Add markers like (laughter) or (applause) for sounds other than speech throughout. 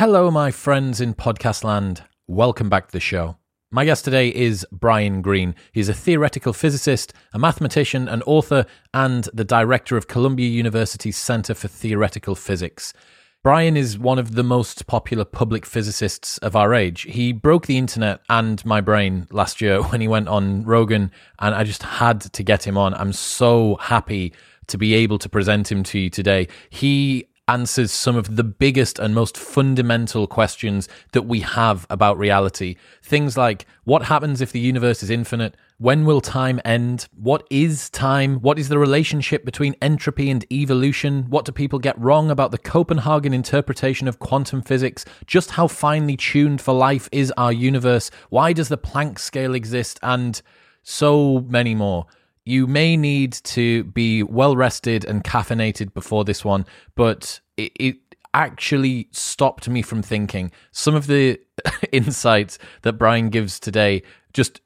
Hello, my friends in podcast land. Welcome back to the show. My guest today is Brian Greene. He's a theoretical physicist, a mathematician, an author, and the director of Columbia University's Center for Theoretical Physics. Brian is one of the most popular public physicists of our age. He broke the internet and my brain last year (laughs) when he went on Rogan, and I just had to get him on. I'm so happy to be able to present him to you today. He answers some of the biggest and most fundamental questions that we have about reality. Things like what happens if the universe is infinite? When will time end? What is time? What is the relationship between entropy and evolution? What do people get wrong about the Copenhagen interpretation of quantum physics? Just how finely tuned for life is our universe? Why does the Planck scale exist? And so many more. You may need to be well rested and caffeinated before this one, but it, it actually stopped me from thinking. Some of the (laughs) insights that Brian gives today just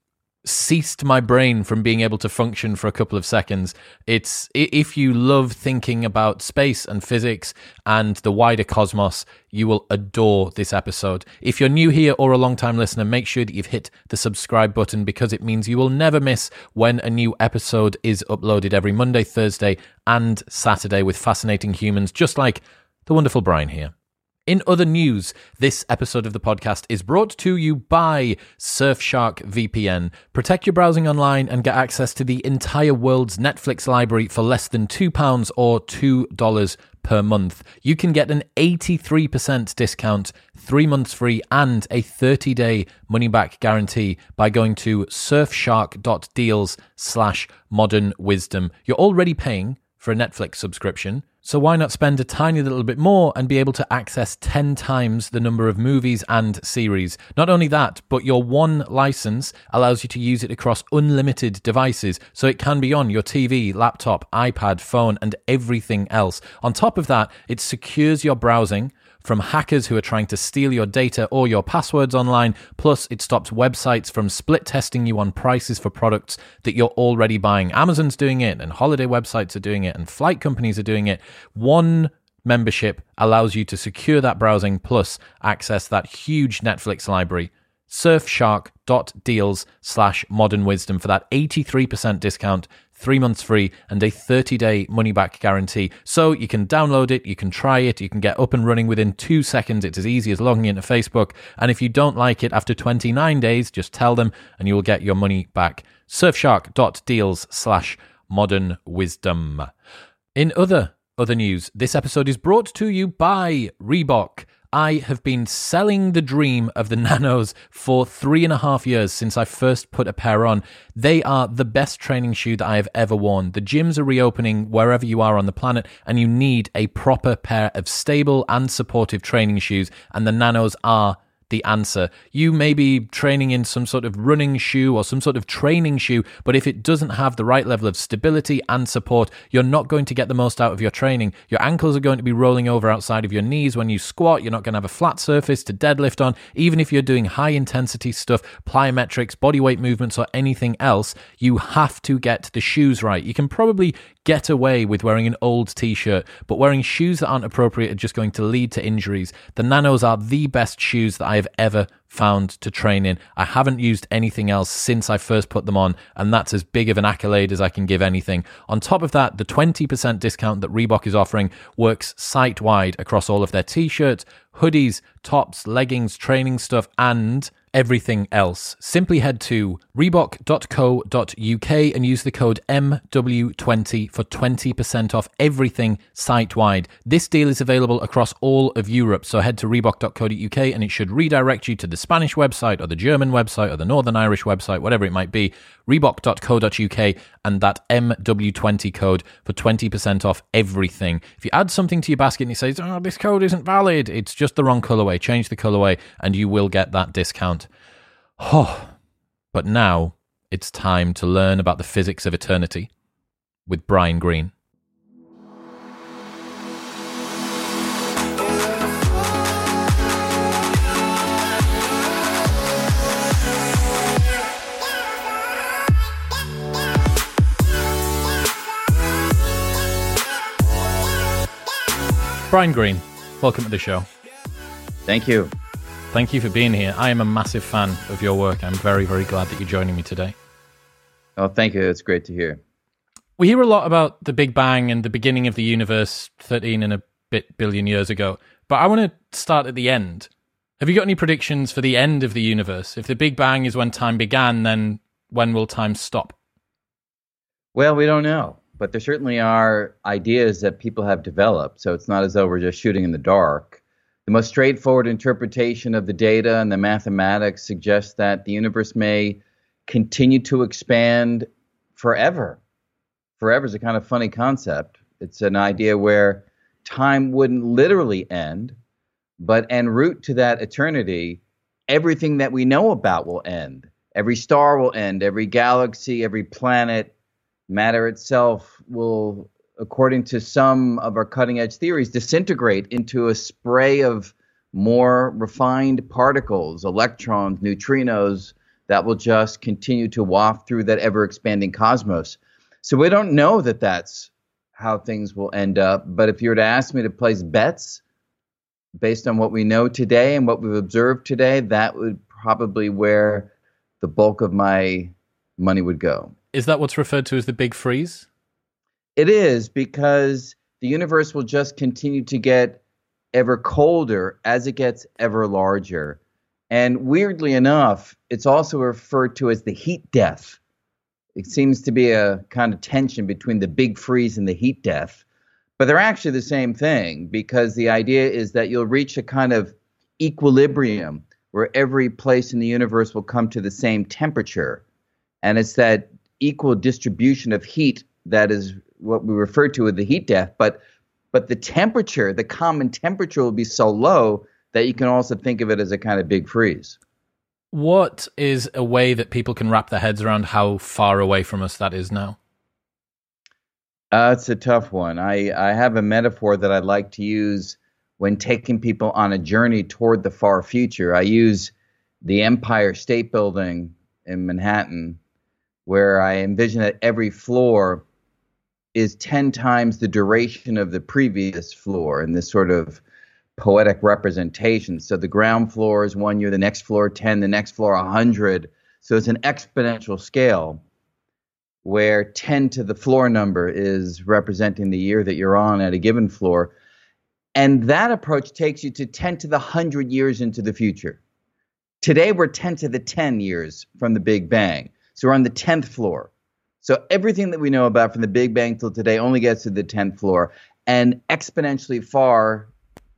ceased my brain from being able to function for a couple of seconds. It's if you love thinking about space and physics and the wider cosmos, you will adore this episode. If you're new here or a long time listener, make sure that you've hit the subscribe button because it means you will never miss when a new episode is uploaded every Monday, Thursday, and Saturday with fascinating humans just like the wonderful Brian here. In other news, this episode of the podcast is brought to you by Surfshark VPN. Protect your browsing online and get access to the entire world's Netflix library for less than £2 or $2 per month. You can get an 83% discount, three months free, and a 30 day money back guarantee by going to surfshark.deals slash modern wisdom. You're already paying for a Netflix subscription. So why not spend a tiny little bit more and be able to access 10 times the number of movies and series? Not only that, but your one license allows you to use it across unlimited devices. So it can be on your TV, laptop, iPad, phone, and everything else. On top of that, it secures your browsing from hackers who are trying to steal your data or your passwords online. Plus, it stops websites from split testing you on prices for products that you're already buying. Amazon's doing it, and holiday websites are doing it, and flight companies are doing it. One membership allows you to secure that browsing plus access that huge Netflix library surfshark.deals slash modern wisdom for that 83% discount, three months free, and a 30 day money back guarantee. So you can download it, you can try it, you can get up and running within two seconds. It's as easy as logging into Facebook. And if you don't like it after 29 days, just tell them and you will get your money back. Surfshark.deals slash modern wisdom. In other other news, this episode is brought to you by Reebok. I have been selling the dream of the (laughs) Nanos for three and a half years since I first put a pair on. They are the best training shoe that I have ever worn. The gyms are reopening wherever you are on the planet, and you need a proper pair of stable and supportive training shoes, and the Nanos are the answer. You may be training in some sort of running shoe or some sort of training shoe, but if it doesn't have the right level of stability and support, you're not going to get the most out of your training. Your ankles are going to be rolling over outside of your knees when you squat. You're not going to have a flat surface to deadlift on. Even if you're doing high intensity stuff, plyometrics, bodyweight movements, or anything else, you have to get the shoes right. You can probably get away with wearing an old t shirt, but wearing shoes that aren't appropriate are just going to lead to injuries. The Nanos are the best shoes that I have ever found to train in. I haven't used anything else since I first put them on, and that's as big of an accolade as I can give anything. On top of that, the 20% discount that Reebok is offering works site wide across all of their t shirts, hoodies, tops, leggings, training stuff, and everything else. Simply head to Reebok.co.uk and use the code MW20 for 20% off everything site wide. This deal is available across all of Europe, so head to Reebok.co.uk and it should redirect you to the Spanish website or the German website or the Northern Irish website, whatever it might be. Reebok.co.uk and that MW20 code for 20% off everything. If you add something to your basket and you says, oh, this code isn't valid, it's just the wrong colorway, change the colorway and you will get that discount. Oh, but now it's time to learn about the physics of eternity with Brian Greene. Brian Greene, welcome to the show. Thank you. Thank you for being here. I am a massive fan of your work. I'm very, very glad that you're joining me today. Oh, thank you. It's great to hear. We hear a lot about the Big Bang and the beginning of the universe 13 and a bit billion years ago, but I want to start at the end. Have you got any predictions for the end of the universe? If the Big Bang is when time began, then when will time stop? Well, we don't know, but there certainly are ideas that people have developed. So it's not as though we're just shooting in the dark. The most straightforward interpretation of the data and the mathematics suggests that the universe may continue to expand forever. Forever is a kind of funny concept. It's an idea where time wouldn't literally end, but en route to that eternity, everything that we know about will end. Every star will end, every galaxy, every planet, matter itself will, according to some of our cutting edge theories, disintegrate into a spray of more refined particles, electrons, neutrinos, that will just continue to waft through that ever expanding cosmos. So we don't know that that's how things will end up. But if you were to ask me to place bets based on what we know today and what we've observed today, that would probably where the bulk of my money would go. Is that what's referred to as the big freeze? It is because the universe will just continue to get ever colder as it gets ever larger. And weirdly enough, it's also referred to as the heat death. It seems to be a kind of tension between the big freeze and the heat death. But they're actually the same thing because the idea is that you'll reach a kind of equilibrium where every place in the universe will come to the same temperature. And it's that equal distribution of heat that is what we refer to as the heat death. But but the temperature, the common temperature will be so low that you can also think of it as a kind of big freeze. What is a way that people can wrap their heads around how far away from us that is now? Uh, it's a tough one. I, I have a metaphor that I like to use when taking people on a journey toward the far future. I use the Empire State Building in Manhattan where I envision that every floor is 10 times the duration of the previous floor in this sort of poetic representation. So the ground floor is one year, the next floor 10, the next floor 100. So it's an exponential scale where 10 to the floor number is representing the year that you're on at a given floor. And that approach takes you to 10 to the 100 years into the future. Today, we're 10 to the 10 years from the Big Bang. So we're on the 10th floor. So everything that we know about from the Big Bang till today only gets to the 10th floor and exponentially far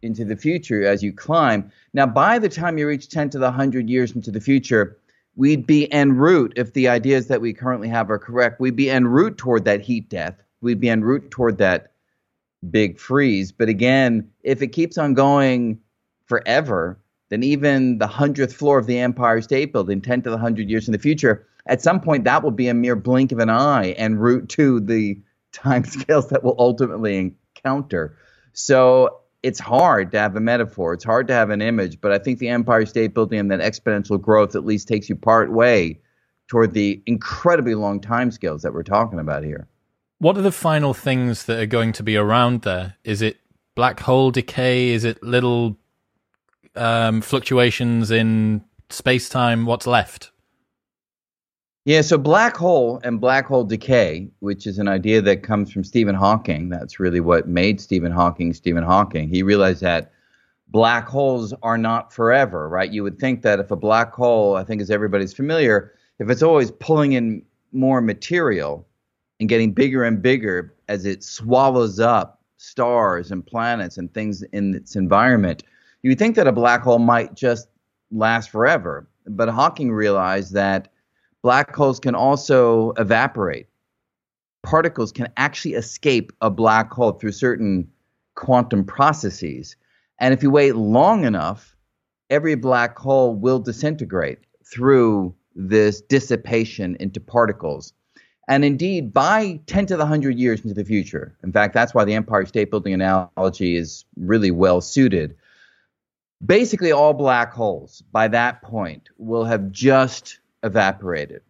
into the future as you climb. Now, by the time you reach 10 to the 100 years into the future, we'd be en route, if the ideas that we currently have are correct, we'd be en route toward that heat death. We'd be en route toward that big freeze. But again, if it keeps on going forever, then even the 100th floor of the Empire State Building, 10 to the 100 years in the future, at some point that will be a mere blink of an eye and route to the time scales that we'll ultimately encounter. So it's hard to have a metaphor. It's hard to have an image, but I think the Empire State Building and that exponential growth at least takes you part way toward the incredibly long time scales that we're talking about here. What are the final things that are going to be around there? Is it black hole decay? Is it little um, fluctuations in space time? What's left? Yeah, so black hole and black hole decay, which is an idea that comes from Stephen Hawking, that's really what made Stephen Hawking Stephen Hawking. He realized that black holes are not forever, right? You would think that if a black hole, I think as everybody's familiar, if it's always pulling in more material and getting bigger and bigger as it swallows up stars and planets and things in its environment, you would think that a black hole might just last forever. But Hawking realized that black holes can also evaporate. Particles can actually escape a black hole through certain quantum processes. And if you wait long enough, every black hole will disintegrate through this dissipation into particles. And indeed, by 10 to the 100 years into the future, in fact, that's why the Empire State Building analogy is really well suited. Basically, all black holes by that point will have just evaporated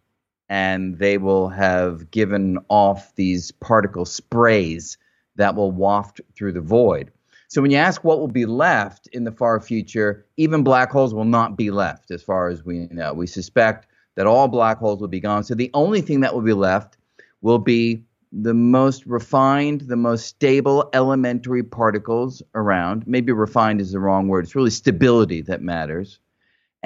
and they will have given off these particle sprays that will waft through the void. So when you ask what will be left in the far future, even black holes will not be left, as far as we know. We suspect that all black holes will be gone. So the only thing that will be left will be the most refined, the most stable elementary particles around. Maybe refined is the wrong word. It's really stability that matters.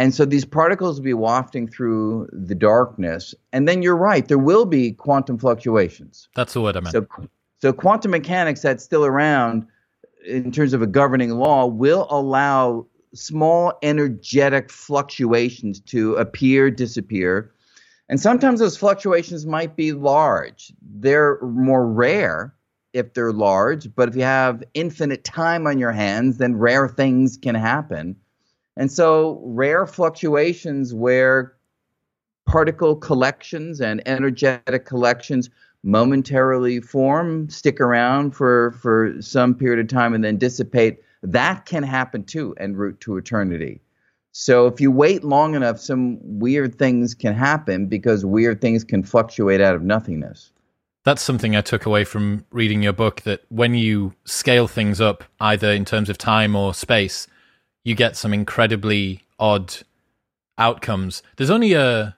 And so these particles will be wafting through the darkness. And then you're right, there will be quantum fluctuations. That's the word I meant. So, so quantum mechanics that's still around in terms of a governing law will allow small energetic fluctuations to appear, disappear. And sometimes those fluctuations might be large. They're more rare if they're large, but if you have infinite time on your hands, then rare things can happen. And so, rare fluctuations where particle collections and energetic collections momentarily form, stick around for, for some period of time, and then dissipate, that can happen too en route to eternity. So if you wait long enough, some weird things can happen because weird things can fluctuate out of nothingness. That's something I took away from reading your book that when you scale things up, either in terms of time or space, you get some incredibly odd outcomes. There's only a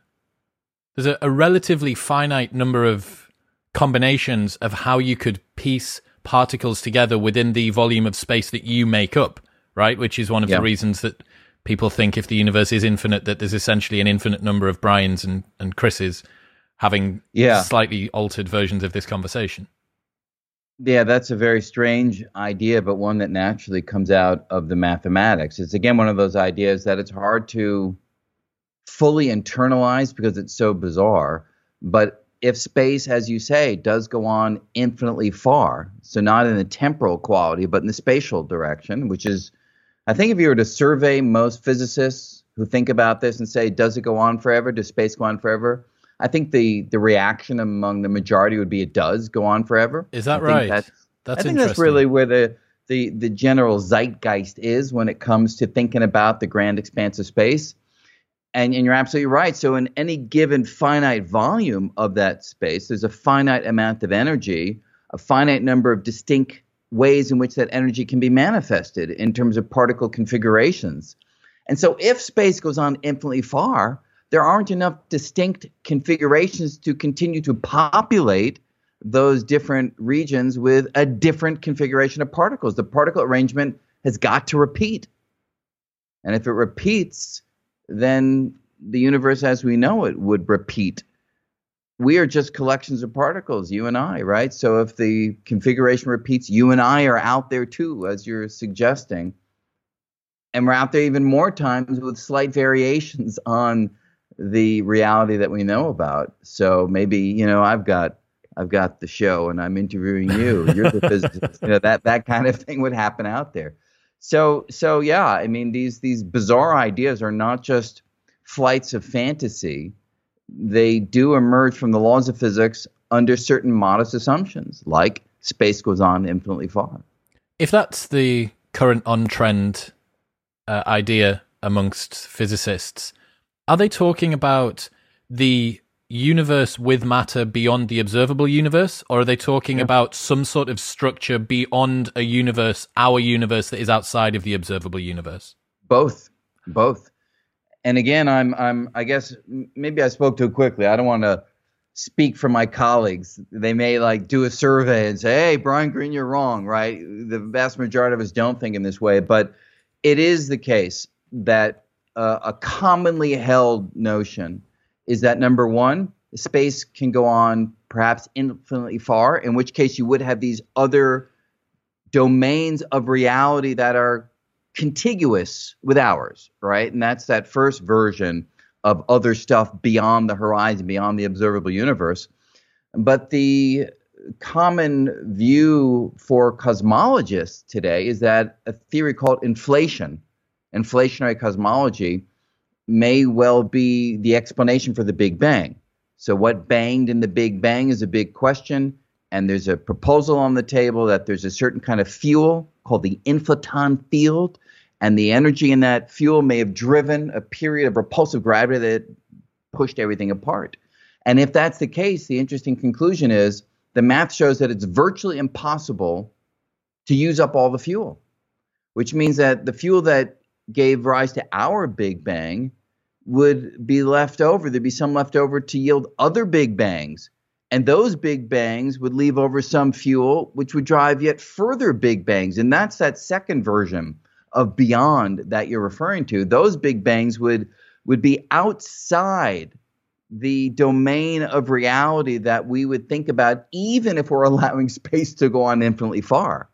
there's a, a relatively finite number of combinations of how you could piece particles together within the volume of space that you make up, right? Which is one of yeah. the reasons that people think if the universe is infinite, that there's essentially an infinite number of Brian's and, and Chris's having yeah. slightly altered versions of this conversation. Yeah, that's a very strange idea, but one that naturally comes out of the mathematics. It's again one of those ideas that it's hard to fully internalize because it's so bizarre. But if space, as you say, does go on infinitely far, so not in the temporal quality, but in the spatial direction, which is, I think if you were to survey most physicists who think about this and say, does it go on forever? Does space go on forever? I think the the reaction among the majority would be it does go on forever. Is that right? That's, that's I think that's really where the, the the general zeitgeist is when it comes to thinking about the grand expanse of space. And, and you're absolutely right. So in any given finite volume of that space, there's a finite amount of energy, a finite number of distinct ways in which that energy can be manifested in terms of particle configurations. And so if space goes on infinitely far, there aren't enough distinct configurations to continue to populate those different regions with a different configuration of particles. The particle arrangement has got to repeat. And if it repeats, then the universe as we know it would repeat. We are just collections of particles, you and I, right? So if the configuration repeats, you and I are out there too, as you're suggesting. And we're out there even more times with slight variations (laughs) on the reality that we know about. So maybe you know I've got I've got the show and I'm interviewing you. You're the (laughs) physicist. You know that that kind of thing would happen out there. So so yeah, I mean these these bizarre ideas are not just flights of fantasy. They do emerge from the laws of physics under certain modest assumptions, like space goes on infinitely far. If that's the current on trend uh, idea amongst physicists, are they talking about the universe with matter beyond the observable universe, or are they talking yeah. about some sort of structure beyond a universe, our universe that is outside of the observable universe? Both, both. And again, I'm, I'm, I guess maybe I spoke too quickly. I don't want to speak for my colleagues. They may like do a survey and say, "Hey, Brian Greene, you're wrong." Right? The vast majority of us don't think in this way, but it is the case that uh, a commonly held notion is that number one, space can go on perhaps infinitely far, in which case you would have these other domains of reality that are contiguous with ours, right? And that's that first version of other stuff beyond the horizon, beyond the observable universe. But the common view for cosmologists today is that a theory called inflation inflationary cosmology may well be the explanation for the Big Bang. So, what banged in the Big Bang is a big question, and there's a proposal on the table that there's a certain kind of fuel called the inflaton field, and the energy in that fuel may have driven a period of repulsive gravity that pushed everything apart. And if that's the case, the interesting conclusion is the math shows that it's virtually impossible to use up all the fuel which means that the fuel that gave rise to our Big Bang would be left over. There'd be some left over to yield other Big Bangs. And those Big Bangs would leave over some fuel, which would drive yet further Big Bangs. And that's that second version of beyond that you're referring to. Those Big Bangs would would be outside the domain of reality that we would think about, even if we're (laughs) allowing space to go on infinitely far.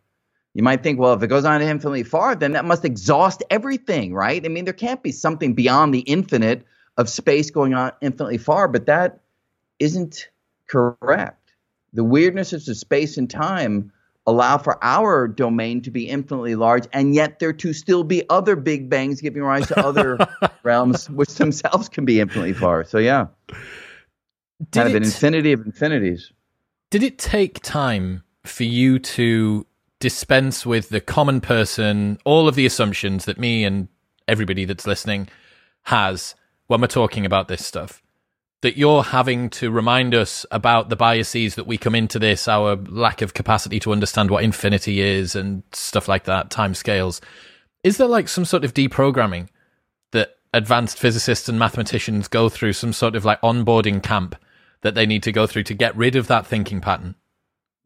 You might think, well, if it goes on infinitely far, then that must exhaust everything, right? I mean, there can't be something beyond the infinite of space going on infinitely far, but that isn't correct. The weirdnesses of space and time allow for our domain to be infinitely large, and yet there to still be other big bangs giving rise to other (laughs) realms, which themselves can be infinitely far. So, yeah, did kind of an infinity of infinities. Did it take time for you to dispense with the common person all of the assumptions that me and everybody that's listening has when we're talking about this stuff? that you're having to remind us about the biases that we come into this, our lack of capacity to understand what infinity is and stuff like that, time scales. Is there like some sort of deprogramming that advanced physicists and mathematicians go through, some sort of like onboarding camp that they need to go through to get rid of that thinking pattern?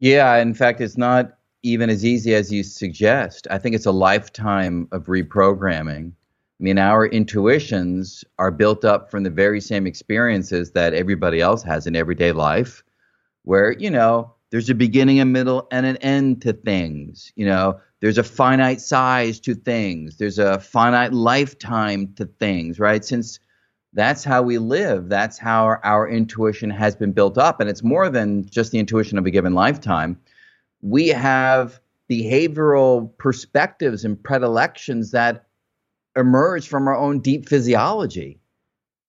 Yeah, in fact, it's not even as easy as you suggest. I think it's a lifetime of reprogramming. I mean, our intuitions are built up from the very same experiences that everybody else has in everyday life, where, you know, there's a beginning, a middle, and an end to things. You know, there's a finite size to things, there's a finite lifetime to things, right? Since that's how we live, that's how our, our intuition has been built up. And it's more than just the intuition of a given lifetime. We have behavioral perspectives and predilections that emerge from our own deep physiology,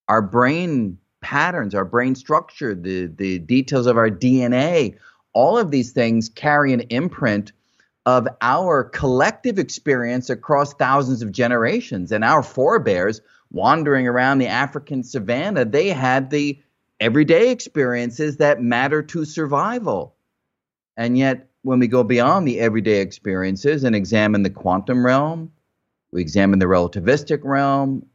our brain patterns, our brain structure, the, the details of our DNA. All of these things carry an imprint of our collective experience across thousands of generations. And our forebears wandering around the African savannah, they had the everyday experiences that matter to survival. And yet, when we go beyond the everyday experiences and examine the quantum realm, we examine the relativistic realm,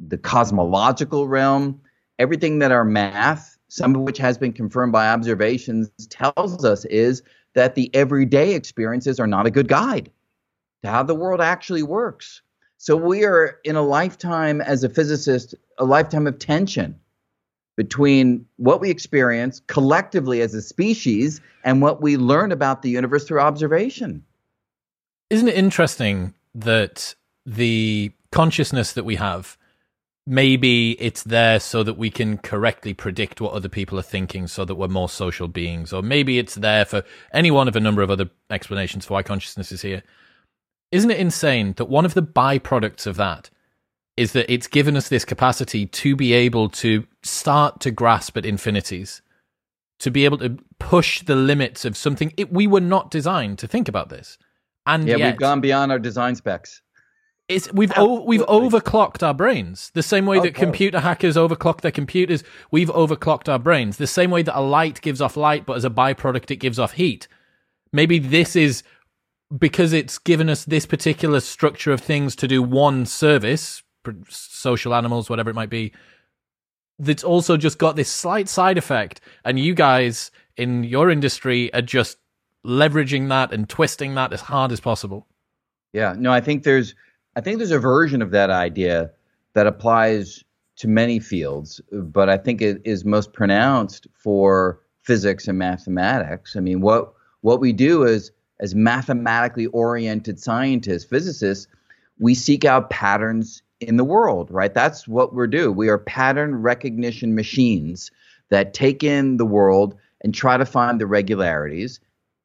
the cosmological realm, everything that our math, some of which has been confirmed by observations, tells us is that the everyday experiences are not a good guide to how the world actually works. So we are in a lifetime as a physicist, a lifetime of tension between what we experience collectively as a species and what we learn about the universe through observation. Isn't it interesting that the consciousness that we have maybe it's there so that we can correctly predict what other people are thinking so that we're more social beings or maybe it's there for any one of a number of other explanations for why consciousness is here isn't it insane that one of the byproducts of that is that it's given us this capacity to be able to start to grasp at infinities to be able to push the limits of something it, we were not designed to think about this and yeah yet, we've gone beyond our design specs it's we've o- we've overclocked our brains the same way that computer hackers overclock their computers. We've overclocked our brains the same way that a light gives off light, but as a byproduct it gives off heat. Maybe this is because it's given us this particular structure of things to do one service, social animals, whatever it might be. That's also just got this slight side effect, and you guys in your industry are just leveraging that and twisting that as hard as possible. Yeah, no, I think there's I think there's a version of that idea that applies to many fields, but I think it is most pronounced for physics and mathematics. I mean, what what we do is as mathematically oriented scientists, physicists, we seek out patterns in the world, right? That's what we're do. We are pattern recognition machines that take in the world and try to find the regularities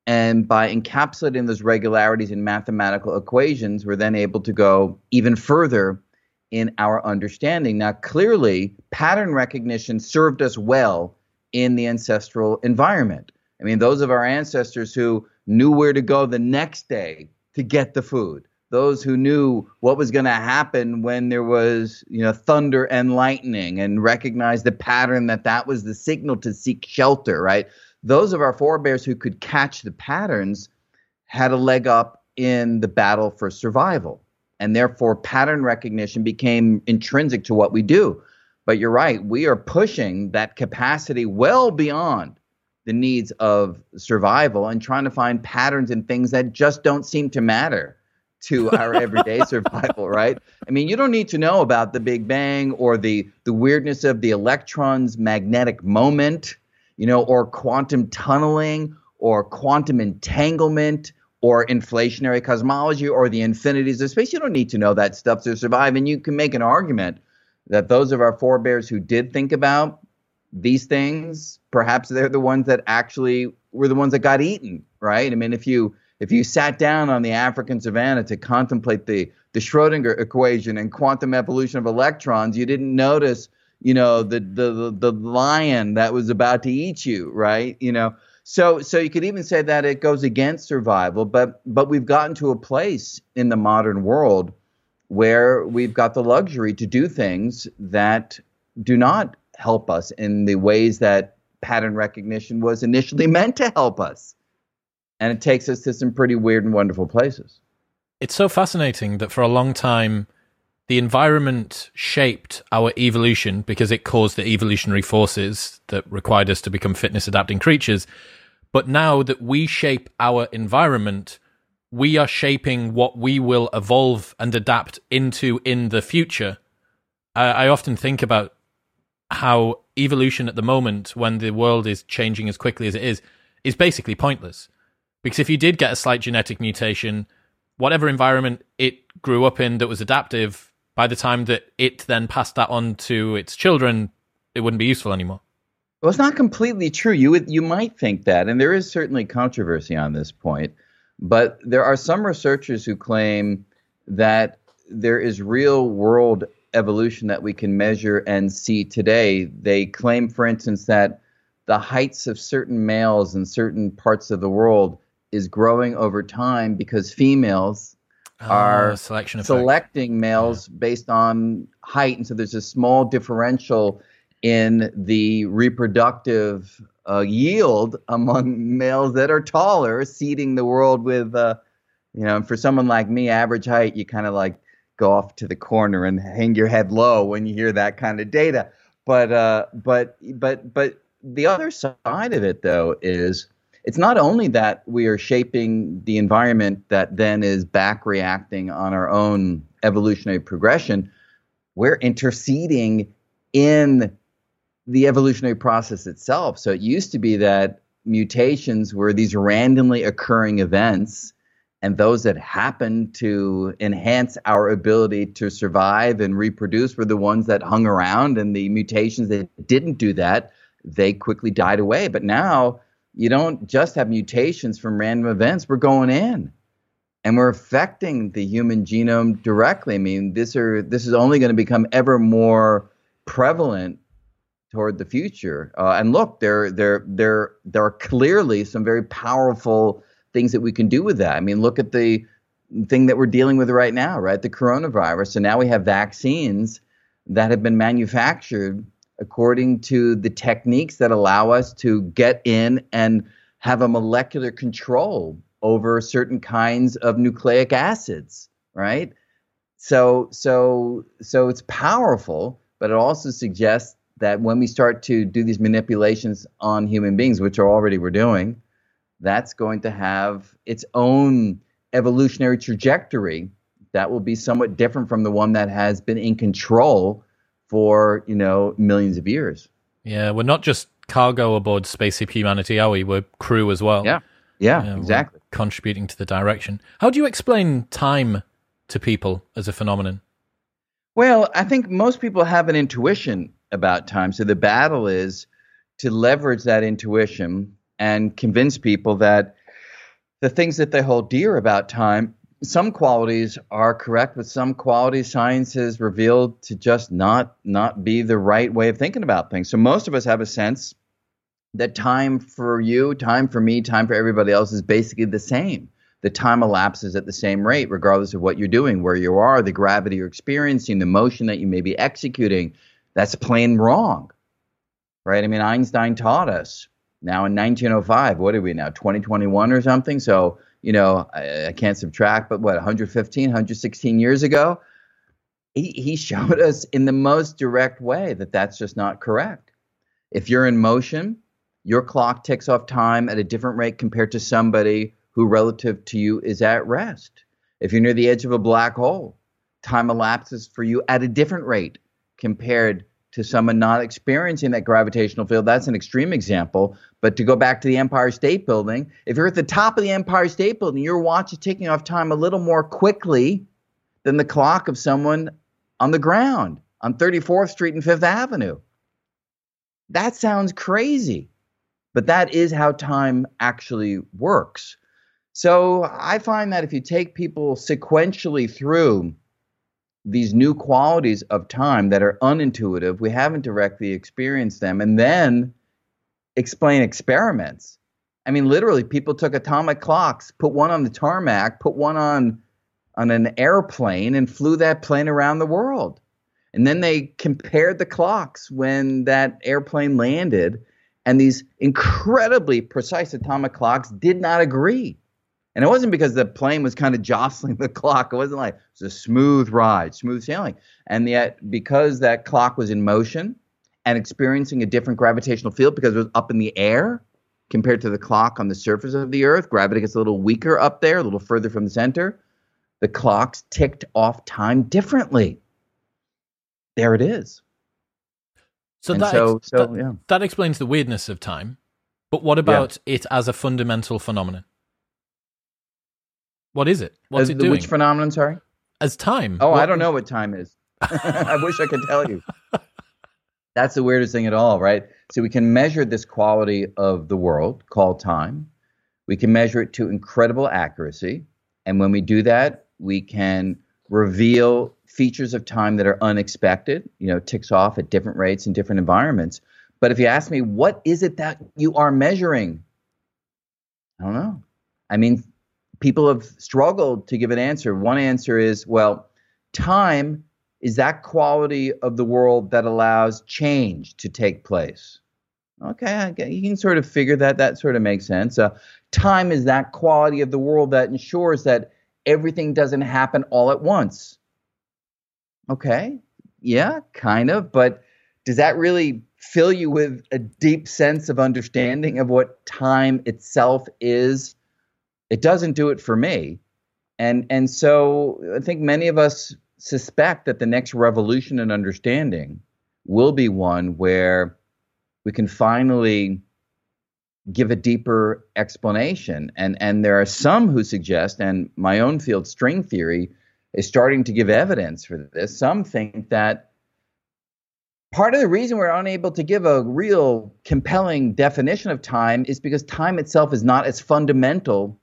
and by encapsulating those regularities in mathematical equations, we're then able to go even further in our understanding. Now, clearly, pattern recognition served us well in the ancestral environment. I mean, those of our ancestors who knew where to go the next day to get the food, those who knew what was going to happen when there was, you know, thunder and lightning and recognized the pattern that that was the signal to seek shelter, right? those of our forebears who could catch the patterns had a leg up in the battle for survival. And therefore, pattern recognition became intrinsic to what we do. But you're right, we are pushing that capacity well beyond the needs of survival and trying to find patterns in things that just don't seem to matter to our everyday (laughs) survival, right? I mean, you don't need to know about the Big Bang or the the weirdness of the electron's magnetic moment, you know, or quantum tunneling or quantum entanglement or inflationary cosmology or the infinities of space. You don't need to know that stuff to survive. And you can make an argument that those of our forebears who did think about these things, perhaps they're the ones that actually were the ones that got eaten, right? I mean, if you if you sat down on the African savannah to contemplate the the Schrodinger equation and quantum evolution of electrons, you didn't notice, you know, the the the lion that was about to eat you, right? You know, so so you could even say that it goes against survival, but but we've gotten to a place in the modern world where we've got the luxury to do things that do not help us in the ways that pattern recognition was initially meant to help us. And it takes us to some pretty weird and wonderful places. It's so fascinating that for a long time the environment shaped our evolution because it caused the evolutionary forces that required us to become fitness adapting creatures. But now that we shape our environment, we are shaping what we will evolve and adapt into in the future. I, I often think about how evolution at the moment, when the world is changing as quickly as it is, is basically pointless. Because if you did get a slight genetic mutation, whatever environment it grew up in that was adaptive, by the time that it then passed that on to its children, it wouldn't be useful anymore. Well, it's not completely true. You would, you might think that, and there is certainly controversy on this point. But there are some researchers who claim that there is real world evolution that we can measure and see today. They claim, for instance, that the heights of certain males in certain parts of the world is growing over time because females oh, are selection selecting males yeah. based on height. And so there's a small differential in the reproductive uh, yield among (laughs) males that are taller, seeding the world with, uh, you know, for someone like me, average height, you kind of like go off to the corner and hang your head low when you hear that kind of data. But uh, but but but the other side of it though is it's not only that we are shaping the environment that then is back reacting on our own evolutionary progression, we're interceding in the evolutionary process itself. So it used to be that mutations were these randomly occurring events, and those that happened to enhance our ability to survive and reproduce were the ones that hung around, and the mutations that didn't do that, they quickly died away. But now you don't just have mutations from random events, we're going in. And we're affecting the human genome directly. I mean, this are this is only going to become ever more prevalent toward the future. Uh, and look, there there there there are clearly some very powerful things that we can do with that. I mean, look at the thing that we're dealing with right now, right? The coronavirus. So now we have vaccines that have been manufactured according to the techniques that allow us to get in and have a molecular control over certain kinds of nucleic acids, right? So so so it's powerful, but it also suggests that when we start to do these manipulations on human beings, which are already we're doing, that's going to have its own evolutionary trajectory that will be somewhat different from the one that has been in control for you know millions of years. Yeah, we're not just cargo aboard Spaceship Humanity, are we? We're crew as well. Yeah, yeah, exactly. Contributing to the direction. How do you explain time to people as a phenomenon? Well, I think most people have an intuition about time. So the battle is to leverage that intuition and convince people that the things that they hold dear about time, some qualities are correct, but some qualities science has revealed to just not not be the right way of thinking about things. So most of us have a sense that time for you, time for me, time for everybody else is basically the same. The time elapses at the same rate, regardless of what you're doing, where you are, the gravity you're experiencing, the motion that you may be executing, that's plain wrong, right? I mean, Einstein taught us now in 1905, what are we now, 2021 or something? So, you know, I, I can't subtract, but what, 115, 116 years ago? He, he showed us in the most direct way that that's just not correct. If you're in motion, your clock ticks off time at a different rate compared to somebody who, relative to you, is at rest. If you're near the edge of a black hole, time elapses for you at a different rate compared to someone not experiencing that gravitational field. That's an extreme example. But to go back to the Empire State Building, if you're at the top of the Empire State Building, your watch is ticking off time a little more quickly than the clock of someone on the ground on 34th Street and Fifth Avenue. That sounds crazy, but that is how time actually works. So I find that if you take people sequentially through these new qualities of time that are unintuitive, we haven't directly experienced them, and then explain experiments. I mean, literally, people took atomic clocks, put one on the tarmac, put one on on an airplane, and flew that plane around the world. And then they compared the clocks when that airplane landed, and these incredibly precise atomic clocks did not agree. And it wasn't because the plane was kind of jostling the clock. It wasn't like it was a smooth ride, smooth sailing. And yet, because that clock was in motion and experiencing a different gravitational field because it was up in the air compared to the clock on the surface of the Earth, gravity gets a little weaker up there, a little further from the center. The clocks ticked off time differently. There it is. So, that, so, ex- so that, yeah. that explains the weirdness of time. But what about yeah. it as a fundamental phenomenon? What is it? What's As, it doing? Which phenomenon? Sorry. As time. Oh, what? I don't know (laughs) what time is. (laughs) I wish I could tell you. (laughs) That's the weirdest thing at all, right? So we can measure this quality of the world called time. We can measure it to incredible accuracy, and when we do that, we can reveal features of time that are unexpected. You know, ticks off at different rates in different environments. But if you ask me, what is it that you are measuring? I don't know. I mean, people have struggled to give an answer. One answer is, well, time is that quality of the world that allows change to take place. Okay, you can sort of figure that. That sort of makes sense. Uh, time is that quality of the world that ensures that everything doesn't happen all at once. Okay, yeah, kind of, but does that really fill you with a deep sense of understanding of what time itself is it doesn't do it for me. And and so I think many of us suspect that the next revolution in understanding will be one where we can finally give a deeper explanation. And and there are some who suggest, and my own field, string theory, is starting to give evidence for this. Some think that part of the reason we're unable to give a real compelling definition of time is because time itself is not as fundamental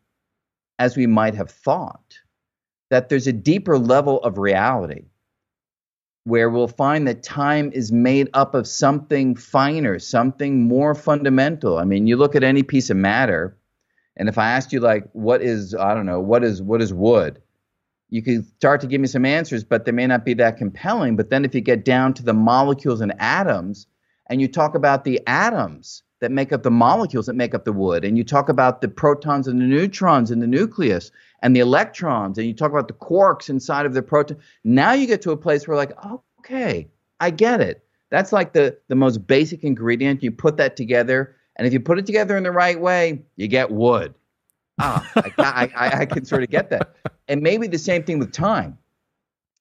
as we might have thought, that there's a deeper level of reality where we'll find that time is made up of something finer, something more fundamental. I mean, you look at any piece of matter, and if I asked you like what is I don't know, what is what is wood? You could start to give me some answers, but they may not be that compelling. But then if you get down to the molecules and atoms and you talk about the atoms, that make up the molecules that make up the wood. And you talk about the protons and the neutrons in the nucleus and the electrons, and you talk about the quarks inside of the proton. Now you get to a place where, like, okay, I get it. That's like the, the most basic ingredient. You put that together, and if you put it together in the right way, you get wood. Ah, I, I, I, I can sort of get that. And maybe the same thing with time.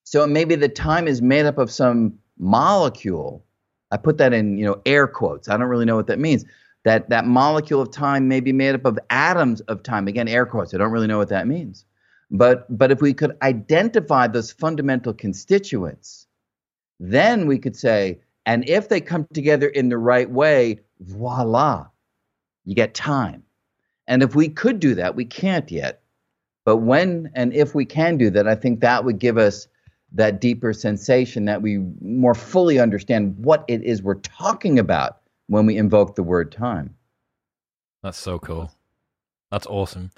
So maybe the time is made up of some molecule I put that in, you know, air quotes. I don't really know what that means. That that molecule of time may be made up of atoms of time. Again, air quotes. I don't really know what that means. But but if we could identify those fundamental constituents, then we could say, and if they come together in the right way, voila, you get time. And if we could do that, we can't yet. But when and if we can do that, I think that would give us that deeper sensation that we more fully understand what it is we're talking about when we invoke the word time. That's so cool. That's awesome.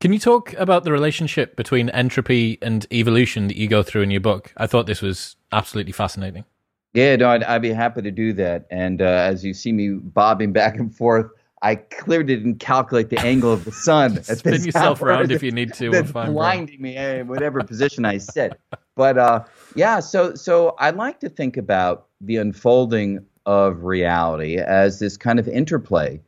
Can you talk about the relationship between entropy and evolution that you go through in your book? I thought this was absolutely fascinating. Yeah, no, I'd, I'd be happy to do that. And uh, as you see me bobbing back and forth, I clearly didn't calculate the angle of the sun. (laughs) Spin yourself hour. around if you need to. (laughs) That's blinding me in eh, whatever position I sit. (laughs) But uh, yeah, so so I like to think about the unfolding of reality as this kind of interplay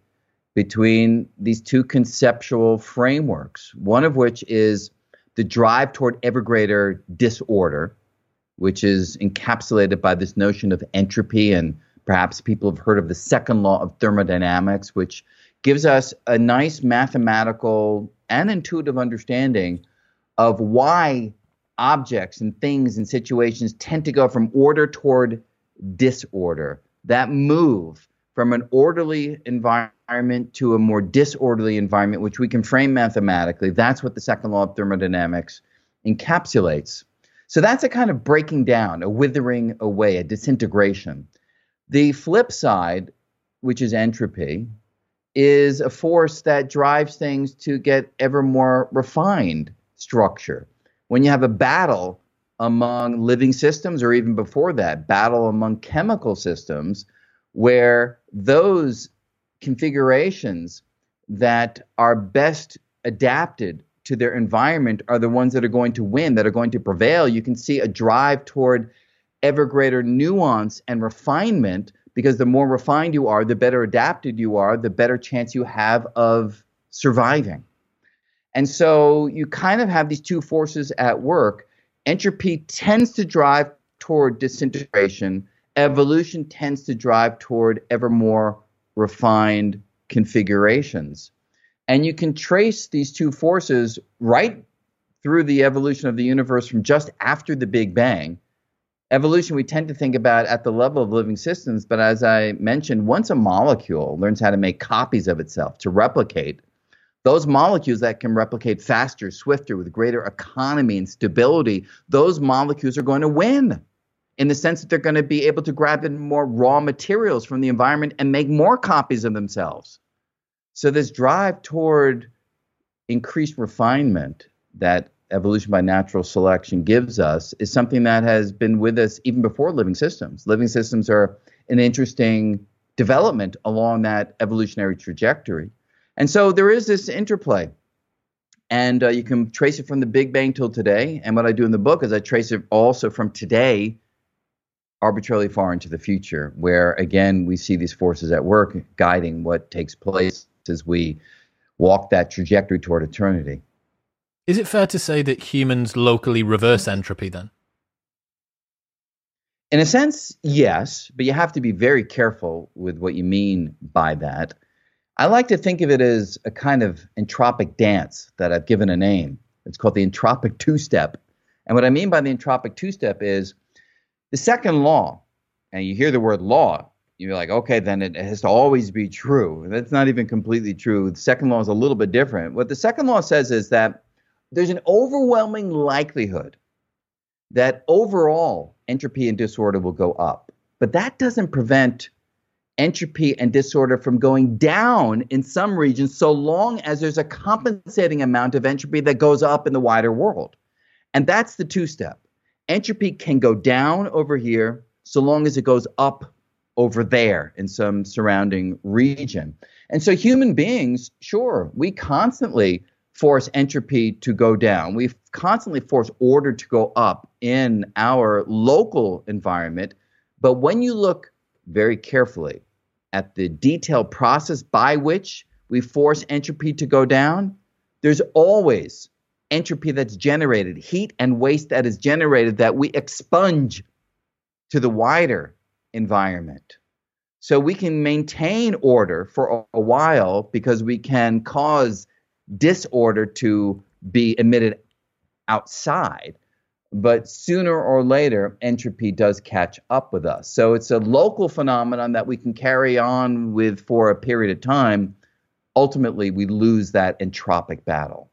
between these two conceptual frameworks. One of which is the drive toward ever greater disorder, which is encapsulated by this notion of entropy and Perhaps people have heard of the second law of thermodynamics, which gives us a nice mathematical and intuitive understanding of why objects and things and situations tend to go from order toward disorder. That move from an orderly environment to a more disorderly environment, which we can frame mathematically, that's what the second law of thermodynamics encapsulates. So that's a kind of breaking down, a withering away, a disintegration. The flip side, which is entropy, is a force that drives things to get ever more refined structure. When you have a battle among living systems, or even before that, battle among chemical systems, where those configurations that are best adapted to their environment are the ones that are going to win, that are going to prevail. You can see a drive toward ever greater nuance and refinement because the more refined you are, the better adapted you are, the better chance you have of surviving. And so you kind of have these two forces at work. Entropy tends to drive toward disintegration, evolution tends to drive toward ever more refined configurations. And you can trace these two forces right through the evolution of the universe from just after the Big Bang evolution we tend to think about at the level of living systems but as i mentioned once a molecule learns how to make copies of itself to replicate those molecules that can replicate faster swifter with greater economy and stability those molecules are going to win in the sense that they're going to be able to grab in more raw materials from the environment and make more copies of themselves so this drive toward increased refinement that evolution by natural selection gives us is something that has been with us even before living systems. Living systems are an interesting development along that evolutionary trajectory. And so there is this interplay. And uh, you can trace it from the Big Bang till today. And what I do in the book is I trace it also from today arbitrarily far into the future, where again we see these forces at work guiding what takes place as we walk that trajectory toward eternity. Is it fair to say that humans locally reverse entropy then? In a sense, yes, but you have to be very careful with what you mean by that. I like to think of it as a kind of entropic dance that I've given a name. It's called the entropic two step. And what I mean by the entropic two step is the second law, and you hear the word law, you're like, okay, then it has to always be true. That's not even completely true. The second law is a little bit different. What the second law says is that there's an overwhelming likelihood that overall entropy and disorder will go up. But that doesn't prevent entropy and disorder from going down in some regions so long as there's a compensating amount of entropy that goes up in the wider world. And that's the two step. Entropy can go down over here so long as it goes up over there in some surrounding region. And so human beings, sure, we constantly force entropy to go down. We constantly force order to go up in our local environment. But when you look very carefully at the detailed process by which we force entropy to go down, there's always entropy that's generated, heat and waste that is generated that we expunge to the wider environment. So we can maintain order for a, while because we can cause disorder to be emitted outside. But sooner or later, entropy does catch up with us. So it's a local phenomenon that we can carry on with for a period of time. Ultimately, we lose that entropic battle.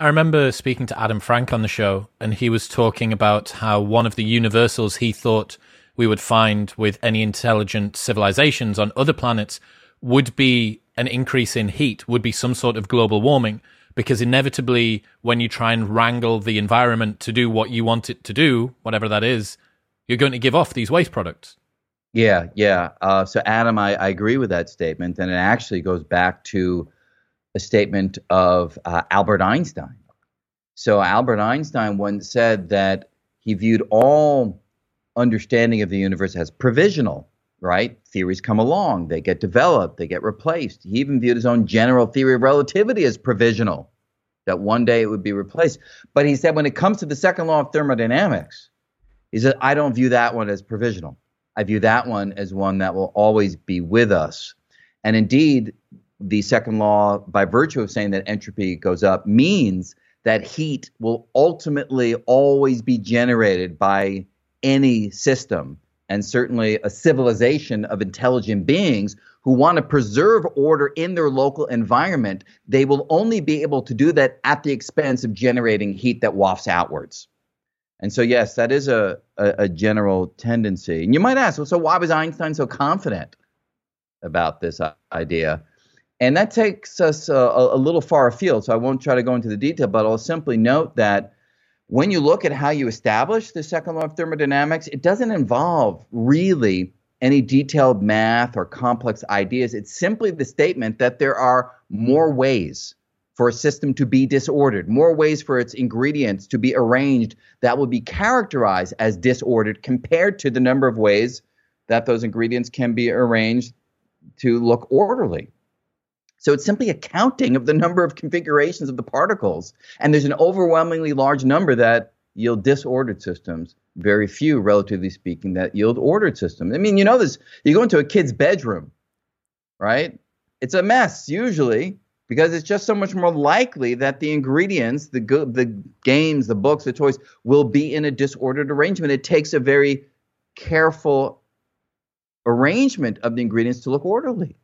I remember speaking to Adam Frank on the show, and he was talking about how one of the universals he thought we would find with any intelligent civilizations on other planets would be an increase in heat would be some sort of global warming because inevitably when you try and wrangle the environment to do what you want it to do whatever that is you're going to give off these waste products Yeah, yeah. Uh, so, Adam, I, I, agree with that statement, and it actually goes back to a statement of uh, Albert Einstein. So, Albert Einstein once said that he viewed all understanding of the universe as provisional, right? Theories come along, they get developed, they get replaced. He even viewed his own general theory of relativity as provisional, that one day it would be replaced. But he said when it comes to the second law of thermodynamics, he said, I don't view that one as provisional. I view that one as one that will always be with us. And indeed, the second law, by virtue of saying that entropy goes up, means that heat will ultimately always be generated by any system and certainly a civilization of intelligent beings who want to preserve order in their local environment, they will only be able to do that at the expense of generating heat that wafts outwards. And so, yes, that is a, a, a general tendency. And you might ask, well, so why was Einstein so confident about this idea? And that takes us uh, a, a little far afield, so I won't try to go into the detail, but I'll simply note that when you look at how you establish the second law of thermodynamics, it doesn't involve really any detailed math or complex ideas. It's simply the statement that there are more ways for a system to be disordered, more ways for its ingredients to be arranged that will be characterized as disordered compared to the number of ways that those ingredients can be arranged to look orderly. So it's simply a counting of the number of configurations of the particles. And there's an overwhelmingly large number that yield disordered systems, very few, relatively speaking, that yield ordered systems. I mean, you know this, you go into a kid's bedroom, right? It's a mess usually because it's just so much more likely that the ingredients, the go- the games, the books, the toys will be in a disordered arrangement. It takes a very careful arrangement of the ingredients to look orderly.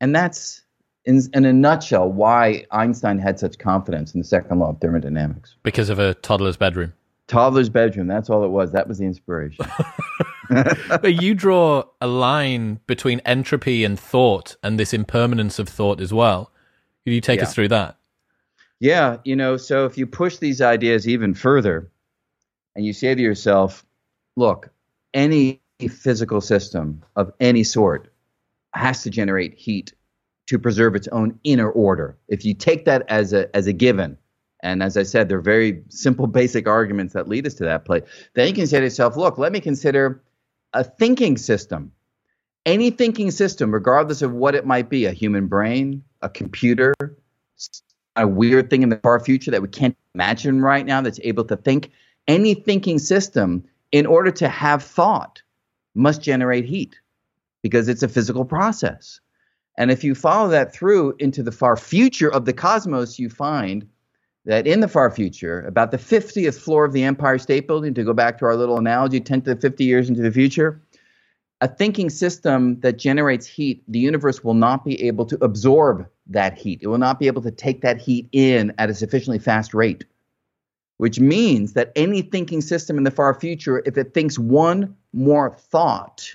And that's in, in a nutshell, why Einstein had such confidence in the second law of thermodynamics. Because of a toddler's bedroom. Toddler's bedroom. That's all it was. That was the inspiration. (laughs) but you draw a line between entropy and thought and this impermanence of thought as well. Could you take yeah. us through that? Yeah, you know, so if you push these ideas even further and you say to yourself, look, any physical system of any sort has to generate heat to preserve its own inner order. If you take that as a as a given, and as I said, they're very simple, (laughs) basic arguments that lead us to that place. Then you can say to yourself, look, let me consider a thinking system. Any thinking system, regardless of what it might be, a human brain, a computer, a weird thing in the far future that we can't imagine right now that's able to think, any thinking system, in order to have thought, must generate heat because it's a physical process. And if you follow that through into the far future of the cosmos, you find that in the far future, about the 50th floor of the Empire State Building, to go back to our little analogy, 10 to 50 years into the future, a thinking system that generates heat, the universe will not be able to absorb that heat. It will not be able to take that heat in at a sufficiently fast rate, which means that any thinking system in the far future, if it thinks one more thought,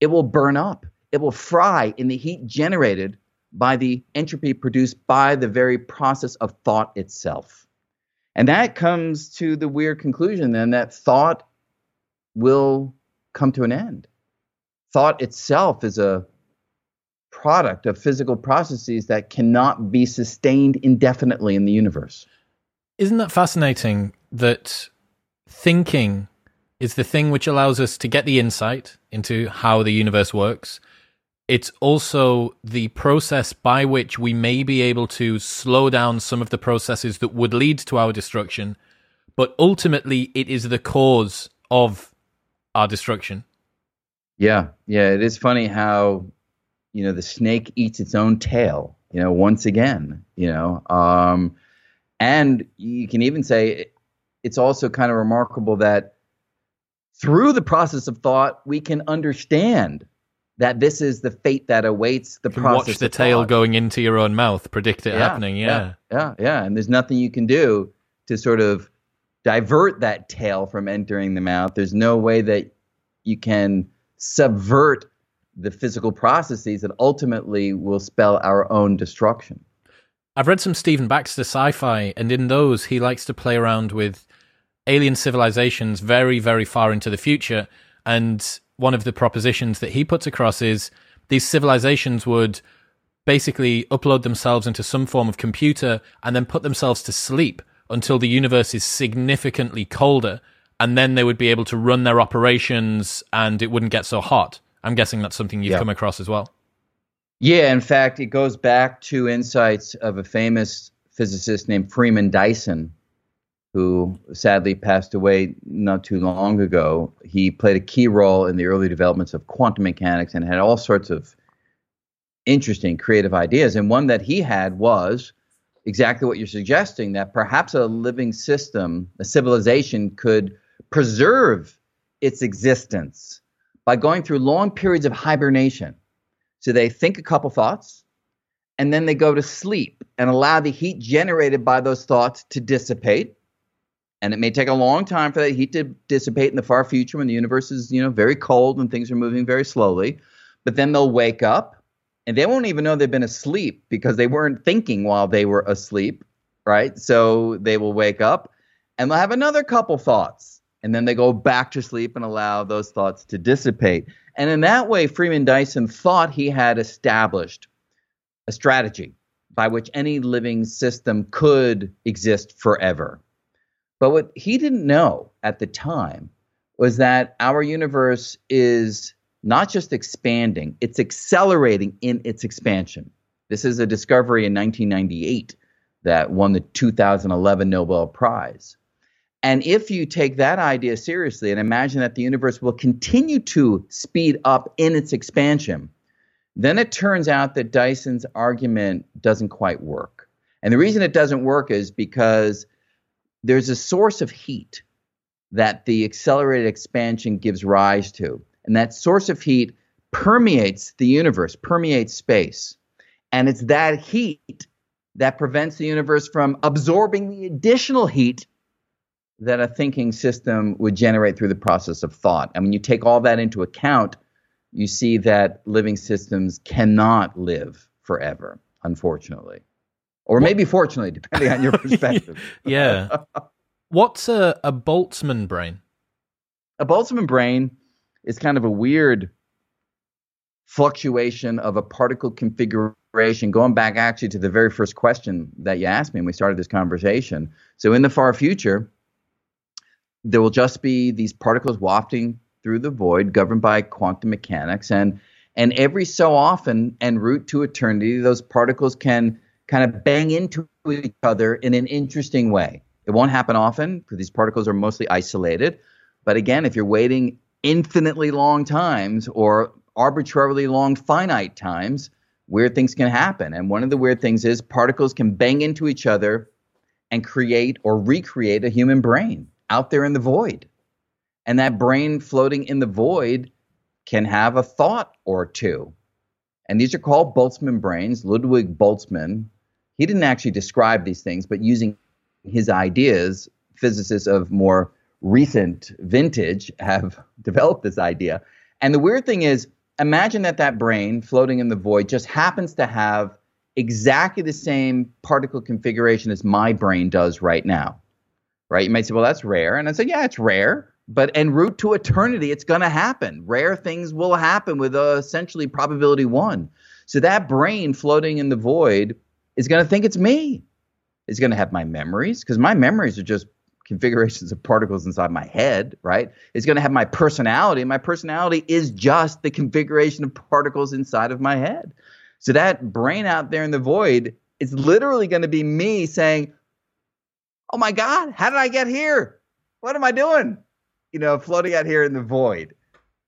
it will burn up it will fry in the heat generated by the entropy produced by the very process of thought itself. And that comes to the weird conclusion then that thought will come to an end. Thought itself is a product of physical processes that cannot be sustained indefinitely in the universe. Isn't that fascinating that thinking is the thing which allows us to get the insight into how the universe works? It's also the process by which we may be able to slow down some of the processes that would lead to our destruction, but ultimately it is the cause of our destruction. Yeah, yeah, it is funny how you know the snake eats its own tail. You know, once again, you know, um, and you can even say it's also kind of remarkable that through the process of thought we can understand that this is the fate that awaits the process. Watch the tail going into your own mouth, predict it yeah, happening. Yeah. yeah, yeah, yeah. And there's nothing you can do to sort of divert that tail from entering the mouth. There's no way that you can subvert the physical processes that ultimately will spell our own destruction. I've read some Stephen Baxter sci-fi, and in those he likes to play around with alien civilizations very, very far into the future and one of the propositions that he puts across is these civilizations would basically upload themselves into some form of computer and then put themselves to sleep until the universe is significantly colder and then they would be able to run their operations and it wouldn't get so hot. I'm guessing that's something you've come across as well. Yeah, in fact, it goes back to insights of a famous physicist named Freeman Dyson, who sadly passed away not too long ago. He played a key role in the early developments of quantum mechanics and had all sorts of interesting creative ideas. And one that he had was exactly what you're suggesting that perhaps a living system, a civilization, could preserve its existence by going through long periods of hibernation. So they think a couple thoughts and then they go to sleep and allow the heat generated by those thoughts to dissipate. And it may take a long time for that heat to dissipate in the far future when the universe is, you know, very cold and things are moving very slowly. But then they'll wake up and they won't even know they've been asleep because they weren't thinking while they were asleep, right? So they will wake up and they'll have another couple thoughts and then they go back to sleep and allow those thoughts to dissipate. And in that way, Freeman Dyson thought he had established a strategy by which any living system could exist forever. But what he didn't know at the time was that our universe is not just expanding, it's accelerating in its expansion. This is a discovery in 1998 that won the 2011 Nobel Prize. And if you take that idea seriously and imagine that the universe will continue to speed up in its expansion, then it turns out that Dyson's argument doesn't quite work. And the reason it doesn't work is because there's a source of heat that the accelerated expansion gives rise to. And that source of heat permeates the universe, permeates space. And it's that heat that prevents the universe from absorbing the additional heat that a thinking system would generate through the process of thought. And when you take all that into account, you see that living systems cannot live forever, unfortunately. Or maybe fortunately, depending on your (laughs) perspective. (laughs) yeah. What's a, a Boltzmann brain? A Boltzmann brain is kind of a weird fluctuation of a particle configuration, going back actually to the very first question that you asked me when we started this conversation. So, in the far future, there will just be these particles wafting through the void, governed by quantum mechanics, and and every so often, en route to eternity, those particles can kind of bang into each other in an interesting way. It won't happen often because these particles are mostly isolated. But again, if you're waiting infinitely long times or arbitrarily long finite times, weird things can happen. And one of the weird things is particles can bang into each other and create or recreate a human brain out there in the void. And that brain floating in the void can have a thought or two. And these are called Boltzmann brains. Ludwig Boltzmann, he didn't actually describe these things, but using his ideas, physicists of more recent vintage have (laughs) developed this idea. And the weird thing is, imagine that that brain floating in the void just happens to have exactly the same particle configuration as my brain does right now. Right? You might say, well, that's rare. And I say, yeah, it's rare. But en route to eternity, it's going to happen. Rare things will happen with uh, essentially probability one. So that brain floating in the void is going to think it's me. It's going to have my memories because my memories are just configurations of particles inside my head, right? It's going to have my personality. My personality is just the configuration of particles inside of my head. So that brain out there in the void is literally going to be me saying, "Oh my god, how did I get here? What am I doing?" You know, floating out here in the void.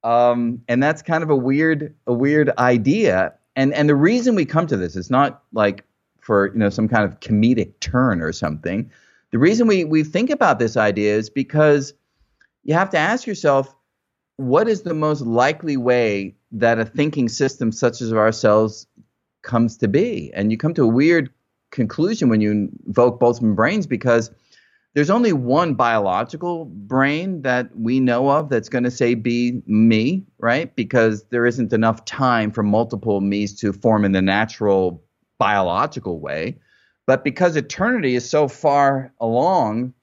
Um, and that's kind of a weird, a weird idea. And and the reason we come to this is not like for you know some kind of comedic turn or something. The reason we, we think about this idea is because you have to ask yourself what is the most likely way that a thinking system such as ourselves comes to be? And you come to a weird conclusion when you invoke Boltzmann brains because there's only one biological brain that we know of that's going to say be me, right? Because there isn't enough time for multiple me's to form in the natural biological way. But because eternity is so far along,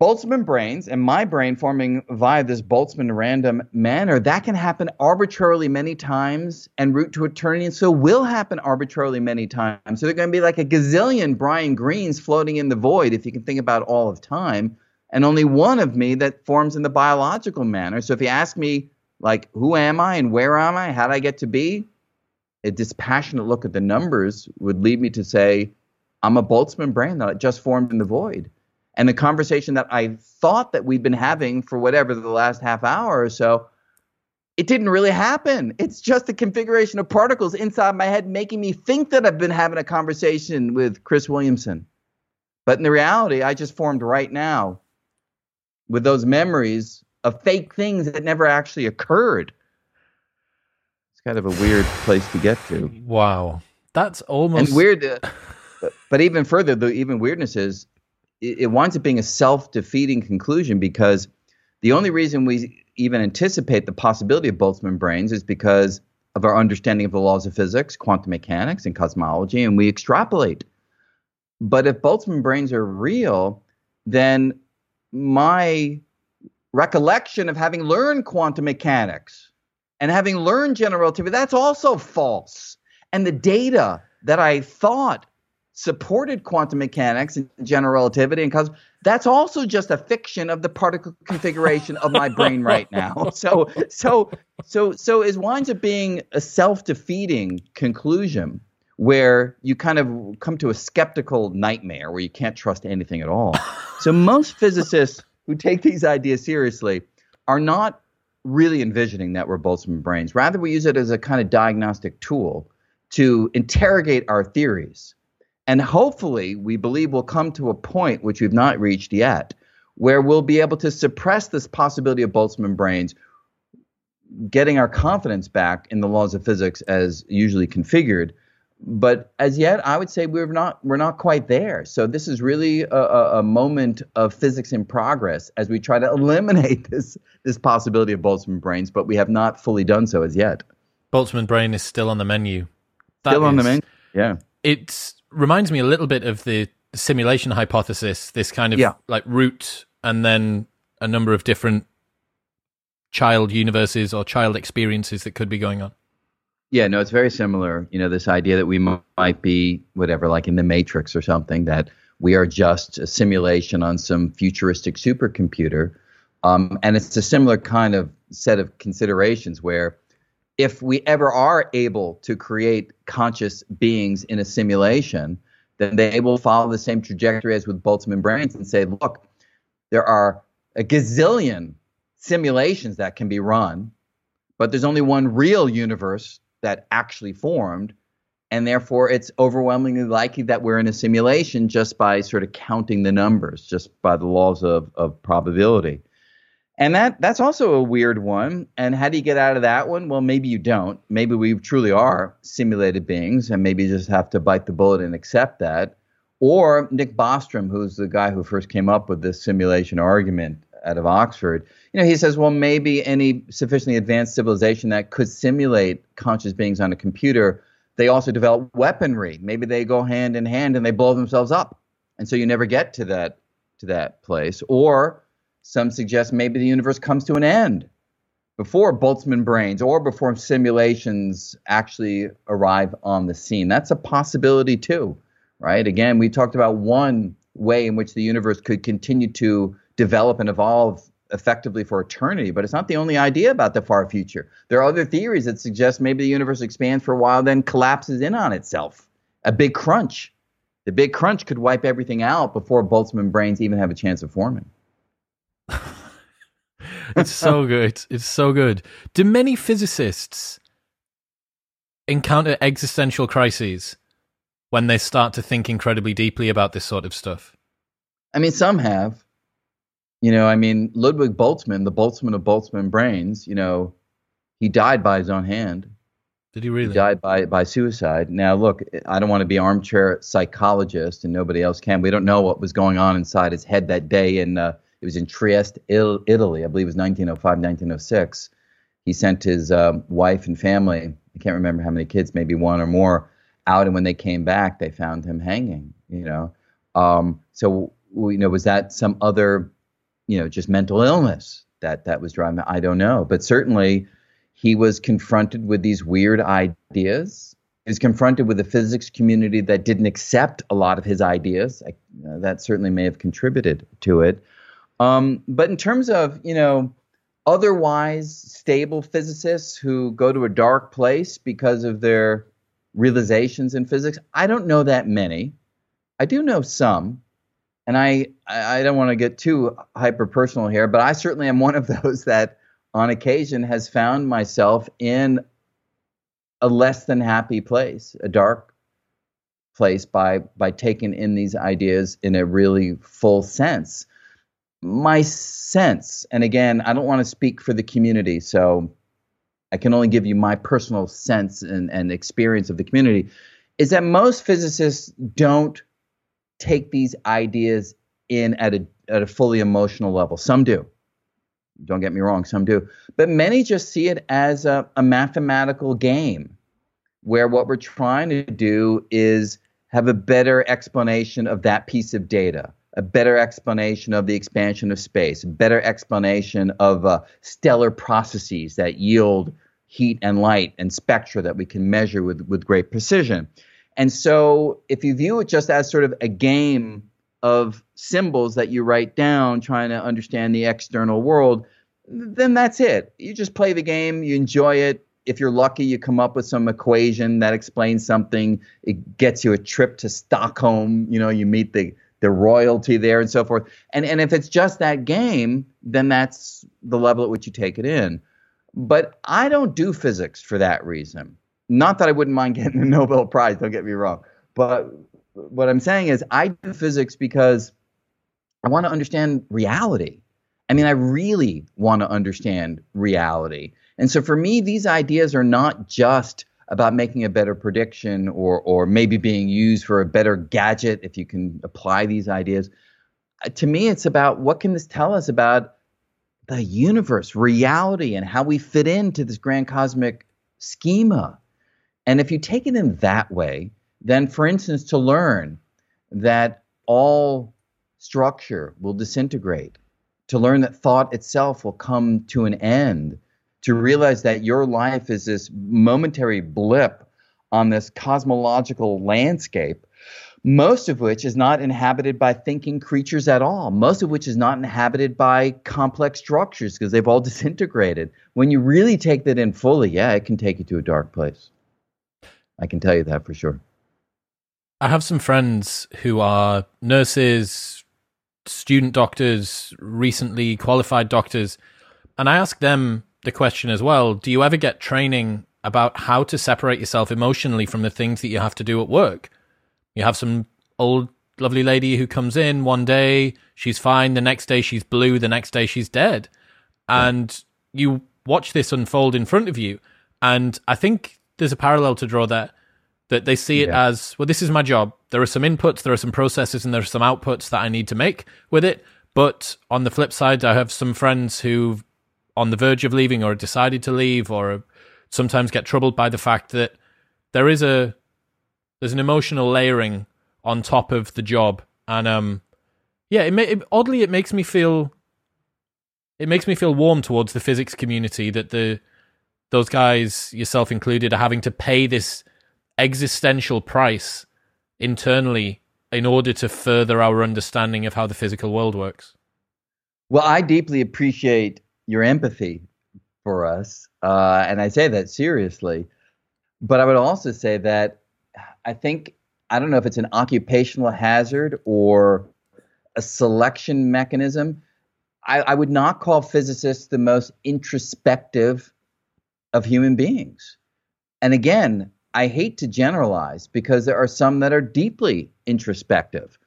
Boltzmann brains and my brain forming via this Boltzmann random manner, that can happen arbitrarily many times and route to eternity, and so will happen arbitrarily many times. So they're going to be like a gazillion Brian Greenes floating in the void, if you can think about all of time, and only one of me that forms in the biological manner. So if you ask me, like, who am I and where am I? How did I get to be? A dispassionate look at the numbers would lead me to say, I'm a Boltzmann brain that just formed in the void. And the conversation that I thought that we'd been having for whatever the last half hour or so, it didn't really happen. It's just a configuration of particles inside my head making me think that I've been having a conversation with Chris Williamson. But in the reality, I just formed right now with those memories of fake things that never actually occurred. It's kind of a weird place to get to. Wow. That's almost and weird. Uh, but, but even further, the even weirdness is it, it winds up being a self-defeating conclusion because the only reason we even anticipate the possibility of Boltzmann brains is because of our understanding of the laws of physics, quantum mechanics, and cosmology, and we extrapolate. But if Boltzmann brains are real, then my recollection of having learned quantum mechanics and having learned general relativity, that's also false. And the data that I thought supported quantum mechanics and general relativity and cosmos, that's also just a fiction of the particle configuration of my brain (laughs) right now. So so so so it winds up being a self-defeating conclusion where you kind of come to a skeptical nightmare where you can't trust anything at all. so most physicists who take these ideas seriously are not really envisioning that we're Boltzmann brains. Rather, we use it as a kind of diagnostic tool to interrogate our theories and hopefully, we believe we'll come to a point, which we've not reached yet, where we'll be able to suppress this possibility of Boltzmann brains, getting our confidence back in the laws of physics as usually configured. But as yet, I would say we're not we're not quite there. So this is really a, a moment of physics in progress as we try to eliminate (laughs) this this possibility of Boltzmann brains, but we have not fully done so as yet. Boltzmann brain is still on the menu. That still on the menu. Yeah. it reminds me a little bit of the simulation hypothesis. This kind of yeah. like root and then a number of different child universes or child experiences that could be going on. Yeah, no, it's very similar. You know, this idea that we might be whatever, like in the Matrix or something, that we are just a simulation on some futuristic supercomputer. Um, and it's a similar kind of set of considerations where if we ever are able to create conscious beings in a simulation, then they will follow the same trajectory as with Boltzmann brains and say, look, there are a gazillion simulations that can be run, but there's only one real universe that actually formed. And therefore, it's overwhelmingly likely that we're in a simulation just by sort of counting the numbers, just by the laws of, of probability. And that that's also a weird one. And how do you get out of that one? Well, maybe you don't. Maybe we truly are simulated beings, and maybe you just have to bite the bullet and accept that. Or Nick Bostrom, who's the guy who first came up with this simulation argument out of Oxford, you know, he says, well, maybe any sufficiently advanced civilization that could simulate conscious beings on a computer, they also develop weaponry. Maybe they go hand in hand and they blow themselves up, and so you never get to that to that place. Or some suggest maybe the universe comes to an end before Boltzmann brains or before simulations actually arrive on the scene. That's a possibility too, right? Again, we talked about one way in which the universe could continue to develop and evolve effectively for eternity, but it's not the only idea about the far future. There are other theories that suggest maybe the universe expands for a while, then collapses in on itself. A big crunch. The big crunch could wipe everything out before Boltzmann brains even have a chance of forming. (laughs) it's so good. It's so good. Do many physicists encounter existential crises when they start to think incredibly deeply about this sort of stuff? I mean, some have. You know, I mean, Ludwig Boltzmann, the Boltzmann of Boltzmann brains, you know, he died by his own hand. Did he really? He died by by suicide. Now, look, I don't want to be armchair psychologist, and nobody else can. We don't know what was going on inside his head that day, and uh, it was in Trieste, Italy. I believe it was 1905, 1906. He sent his uh, wife and family, I can't remember how many kids, maybe one or more, out. And when they came back, they found him hanging, you know. Um, so, you know, was that some other you know, just mental illness that that was driving. I don't know, but certainly he was confronted with these weird ideas. He was confronted with a physics community that didn't accept a lot of his ideas. I, uh, that certainly may have contributed to it. Um, but in terms of you know otherwise stable physicists who go to a dark place because of their realizations in physics, I don't know that many. I do know some, and I I don't want to get too hyper personal here, but I certainly am one of (laughs) those that on occasion has found myself in a less than happy place, a dark place by by taking in these ideas in a really full sense. My sense, and again, I don't want to speak for the community, so I can only give you my personal sense and, and experience of the community, is that most physicists don't take these ideas in at a at a fully emotional level. Some do. Don't get me wrong, some do. But many just see it as a, a mathematical game where what we're trying to do is have a better explanation of that piece of data, a better explanation of the expansion of space, a better explanation of uh, stellar processes that yield heat and light and spectra that we can measure with, with great precision. And so, if you view it just as sort of a game of symbols that you write down trying to understand the external world, then that's it. You just play the game, you enjoy it. If you're lucky, you come up with some equation that explains something. It gets you a trip to Stockholm. You know, you meet the the royalty there and so forth. And and if it's just that game, then that's the level at which you take it in. But I don't do physics for that reason. Not that I wouldn't mind getting a (laughs) Nobel Prize, don't get me wrong. But what I'm saying is I do physics because I want to understand reality. I mean, I really want to understand reality. And so for me, these ideas are not just about making a better prediction or, or maybe being used for a better gadget if you can apply these ideas. Uh, to me, it's about what can this tell us about the universe, reality, and how we fit into this grand cosmic schema. And if you take it in that way, then, for instance, to learn that all structure will disintegrate, to learn that thought itself will come to an end, to realize that your life is this momentary blip on this cosmological landscape most of which is not inhabited by thinking creatures at all, most of which is not inhabited by complex structures because they've all (laughs) disintegrated. When you really take that in fully, yeah, it can take you to a dark place. I can tell you that for sure. I have some friends who are nurses, student doctors, recently qualified doctors, and I ask them the question as well do you ever get training about how to separate yourself emotionally from the things that you have to do at work? You have some old lovely lady who comes in one day, she's fine, the next day she's blue, the next day she's dead. And you watch this unfold in front of you. And I think there's a parallel to draw there that they see it yeah. as well, this is my job. There are some inputs, there are some processes, and there are some outputs that I need to make with it. But on the flip side, I have some friends who on the verge of leaving or decided to leave or sometimes get troubled by the fact that there is a there's an emotional layering on top of the job, and um, yeah, it, it oddly it makes me feel it makes me feel warm towards the physics community that the those guys, yourself included, are having to pay this existential price internally in order to further our understanding of how the physical world works. Well, I deeply appreciate your empathy for us, uh, and I say that seriously. But I would also say that I think I don't know if it's an occupational hazard or a selection mechanism. I, I would not call physicists the most introspective of human beings. And again, I hate to generalize because there are some that are deeply introspective.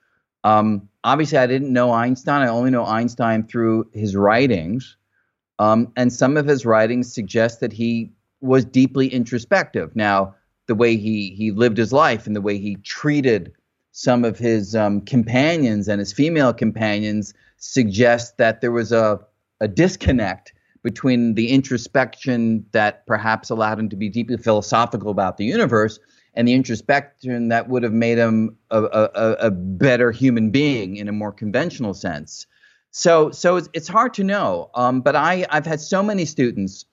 Um, obviously, I didn't know Einstein. I only know Einstein through his writings. Um, and some of his writings suggest that he was deeply introspective. Now, the way he he lived his life and the way he treated some of his um, companions and his female companions suggest that there was a a disconnect between the introspection that perhaps allowed him to be deeply philosophical about the universe and the introspection that would have made him a, a, a better human being in a more conventional sense. So so it's, it's hard to know. Um, but I I've had so many students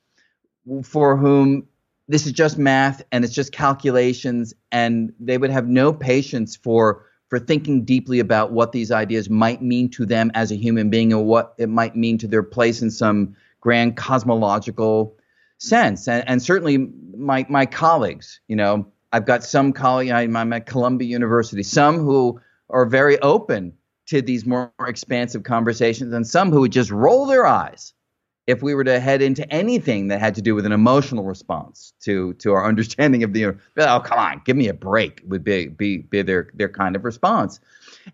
for whom this is just math and it's just calculations and they would have no patience for for thinking deeply about what these ideas might mean to them as a human being and what it might mean to their place in some grand cosmological sense. And, and certainly my my colleagues, you know, I've got some colleagues, I'm at Columbia University, some who are very open to these more expansive conversations, and some who would just roll their eyes if we were to head into anything that had to do with an emotional response to to our (laughs) understanding of the oh come on give me a break would be be, be their their kind of response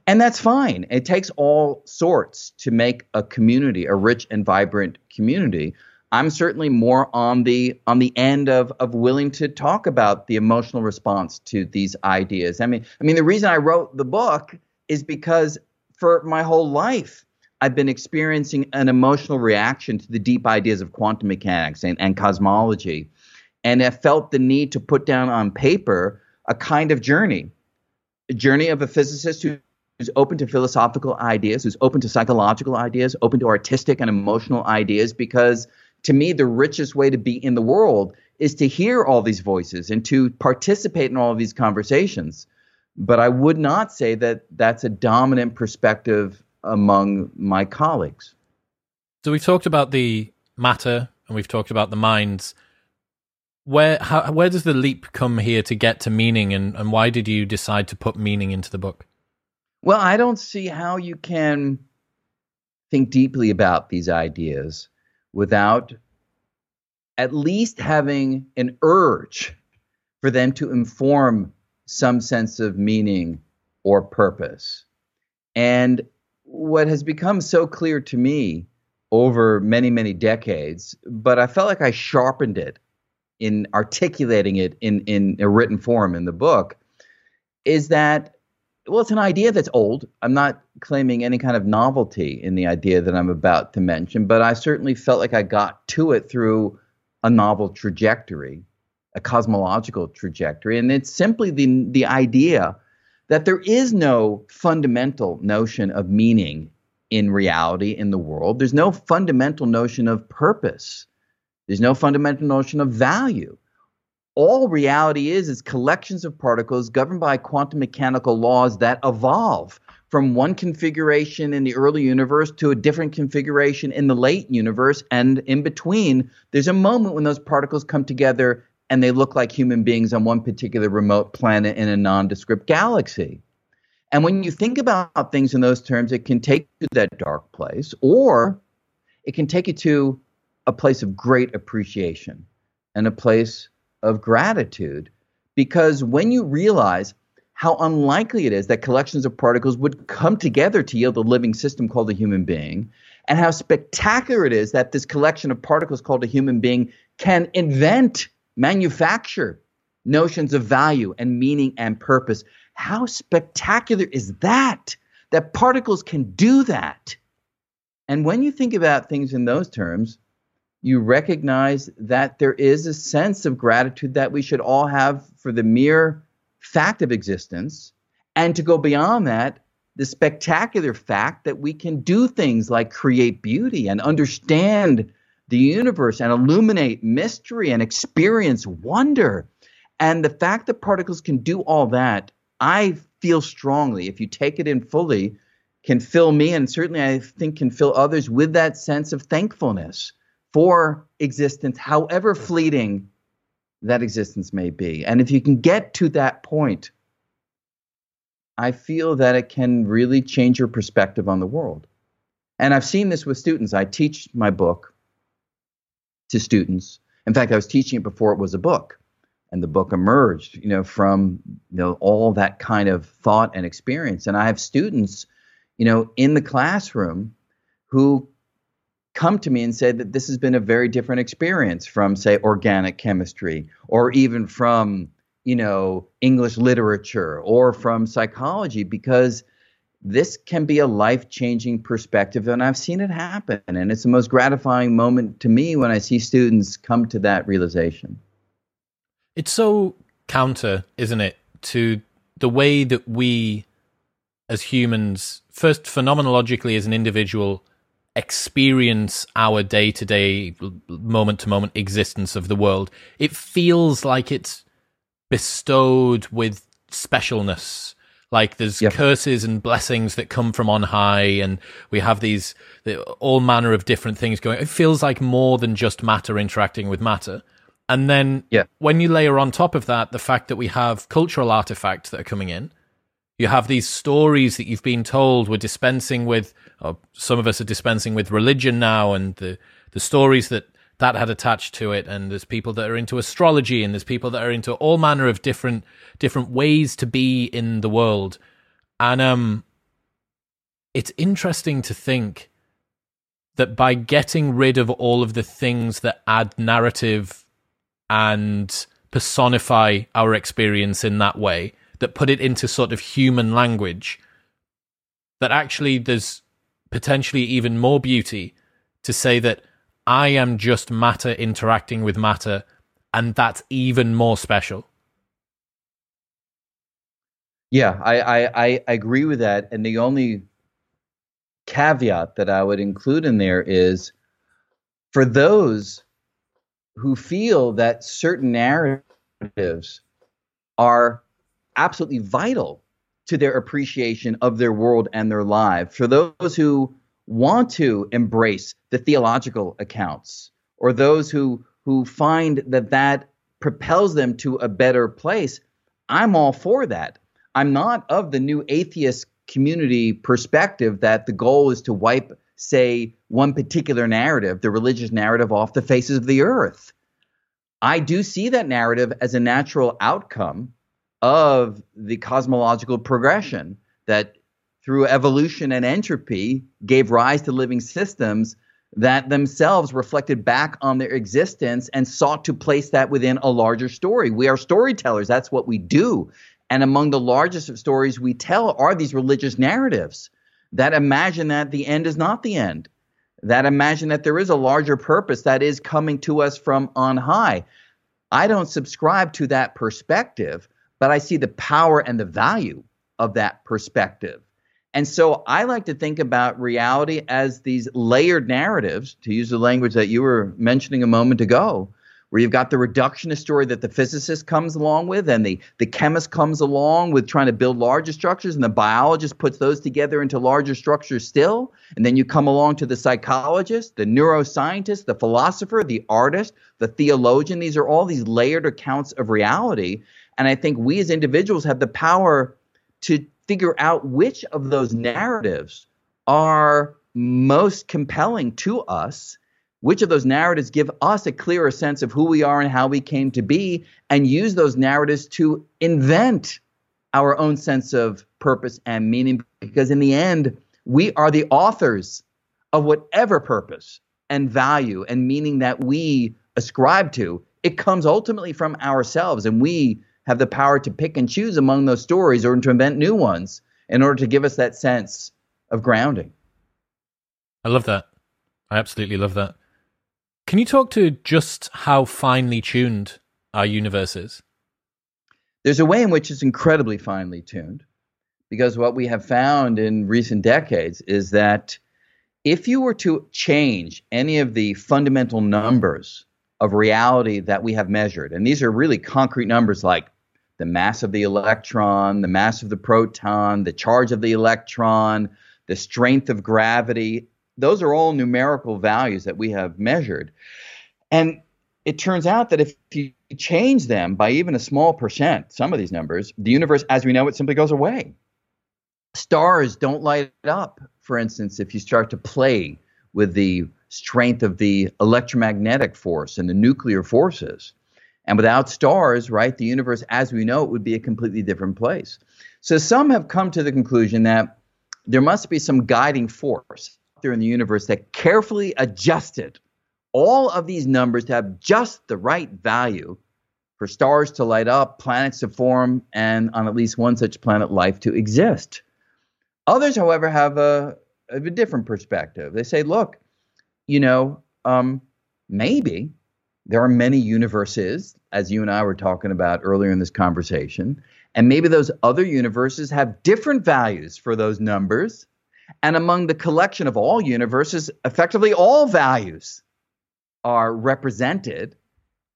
and that's fine. It takes all sorts to make a community a rich and vibrant community. I'm certainly more on the on the end of of willing to talk about the emotional response to these ideas. I mean i mean the reason i wrote the book is because for my whole life I've been experiencing an emotional reaction to the deep ideas of quantum mechanics and, and cosmology. And I felt the need to put down on paper a kind of journey, a journey of a physicist who, who's open to philosophical ideas, who's open to psychological ideas, open to artistic and emotional ideas, because to me, the richest way to be in the world is to hear all these voices and to participate in all of these conversations. But I would not say that that's a dominant perspective among my colleagues. So we've talked about the matter and we've talked about the minds. Where how, where does the leap come here to get to meaning, and, and why did you decide to put meaning into the book? Well, I don't see how you can think deeply about these ideas without at least having an urge for them to inform some sense of meaning or purpose. And what has become so clear to me over many, many decades, but I felt like I sharpened it in articulating it in, in a written form in the book, is that, well, it's an idea that's old. I'm not claiming any kind of novelty in the idea that I'm about to mention, but I certainly felt like I got to it through a novel trajectory, a cosmological trajectory. And it's simply the, the idea that there is no fundamental notion of meaning in reality in the world. There's no fundamental notion of purpose. There's no fundamental notion of value. All reality is is collections of particles governed by quantum mechanical laws that evolve from one configuration in the early universe to a different configuration in the late universe and in between there's a moment when those particles come together and they look like human beings on one particular remote planet in a nondescript galaxy. And when you think about things in those terms, it can take you to that dark place, or it can take you to a place of great appreciation and a place of gratitude. Because when you realize how unlikely it is that collections of particles would come together to yield a living system called a human being, and how spectacular it is that this collection of particles called a human being can invent manufacture notions of value and meaning and purpose. How spectacular is that? That particles can do that. And when you think about things in those terms, you recognize that there is a sense of gratitude that we should all have for the mere fact of existence. And to go beyond that, the spectacular fact that we can do things like create beauty and understand the universe and illuminate mystery and experience wonder. And the fact that particles can do all that, I feel strongly, if you take it in fully, can fill me and certainly I think can fill others with that sense of thankfulness for existence, however fleeting that existence may be. And if you can get to that point, I feel that it can really change your perspective on the world. And I've seen this with students. I teach my book to students. In fact, I was teaching it before it was a book, and the book emerged, you know, from you know all that kind of thought and experience. And I have students, you know, in the classroom who come to me and say that this has been a very different experience from, say, organic chemistry, or even from you know English literature or from psychology, because this can be a life changing perspective, and I've seen it happen. And it's the most gratifying moment to me when I see students come to that realization. It's so counter, isn't it, to the way that we as humans, first phenomenologically as an individual, experience our day to day, moment to moment existence of the world, it feels like it's bestowed with specialness. Like there's yep. curses and blessings that come from on high, and we have these all manner of different things going. It feels like more than just matter interacting with matter. And then yeah. when you layer on top of that the fact that we have cultural artifacts that are coming in, you have these stories that you've been told. We're dispensing with, some of us are dispensing with religion now, and the the stories that that had attached to it and there's people that are into astrology and there's people that are into all manner of different different ways to be in the world and um it's interesting to think that by getting rid of all of the things that add narrative and personify our experience in that way that put it into sort of human language that actually there's potentially even more beauty to say that I am just matter interacting with matter, and that's even more special. Yeah, I, I, I agree with that. And the only caveat that I would include in there is for those who feel that certain narratives are absolutely vital to their appreciation of their world and their life, for those who want to embrace the theological accounts or those who who find that that propels them to a better place i'm all for that. I'm not of the new atheist community perspective that the goal is to wipe say one particular narrative the religious narrative off the faces of the earth. I do see that narrative as a natural outcome of the cosmological progression that through evolution and entropy, gave rise to living systems that themselves reflected back on their existence and sought to place that within a larger story. We are storytellers, that's what we do. And among the largest of stories we tell are these religious narratives that imagine that the end is not the end, that imagine that there is a larger purpose that is coming to us from on high. I don't subscribe to that perspective, but I see the power and the value of that perspective. And so I like to think about reality as these layered narratives, to use the language that you were mentioning a moment ago, where you've got the reductionist story that the physicist comes along with, and the, the chemist comes along with trying to build larger structures, and the biologist puts those together into larger structures still. And then you come along to the psychologist, the neuroscientist, the philosopher, the artist, the theologian. These are all these layered accounts of reality. And I think we as individuals have the power to figure out which of those narratives are most compelling to us, which of those narratives give us a clearer sense of who we are and how we came to be, and use those narratives to invent our own sense of purpose and meaning. Because in the end, we are the authors of whatever purpose and value and meaning that we ascribe to. It comes ultimately from ourselves, and we have the power to pick and choose among those stories or to invent new ones in order to give us that sense of grounding. I love that. I absolutely love that. Can you talk to just how finely tuned our universe is? There's a way in which it's incredibly finely tuned because what we have found in recent decades is that if you were to change any of the fundamental numbers of reality that we have measured, and these are really concrete numbers like the mass of the electron, the mass of the proton, the charge of the electron, the strength of gravity. Those are all numerical values that we have measured. And it turns out that if you change them by even a small percent, some of these numbers, the universe as we know it simply goes away. Stars don't light up, for instance, if you start to play with the strength of the electromagnetic force and the nuclear forces. And without stars, right, the universe as we know it would be a completely different place. So some have come to the conclusion that there must be some guiding force out there in the universe that carefully adjusted all of these numbers to have just the right value for stars to light up, planets to form, and on at least one such planet, life to exist. Others, however, have a, a different perspective. They say, look, you know, um, maybe there are many universes, as you and I were talking about earlier in this conversation, and maybe those other universes have different values for those numbers. And among the collection of all universes, effectively all values are represented.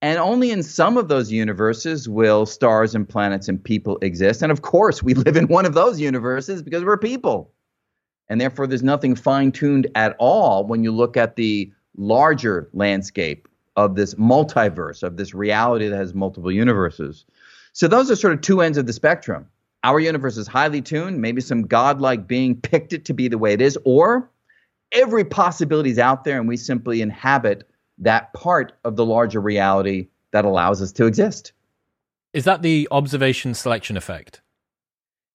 And only in some of those universes will stars and planets and people exist. And of course, we (laughs) live in one of those universes because we're people. And therefore, there's nothing fine tuned at all when you look at the larger landscape of this multiverse, of this reality that has multiple universes. So, those are sort of two ends of the spectrum. Our universe is highly tuned, maybe some godlike being picked it to be the way it is, or every possibility is out there and we simply inhabit that part of the larger reality that allows us to exist. Is that the observation selection effect?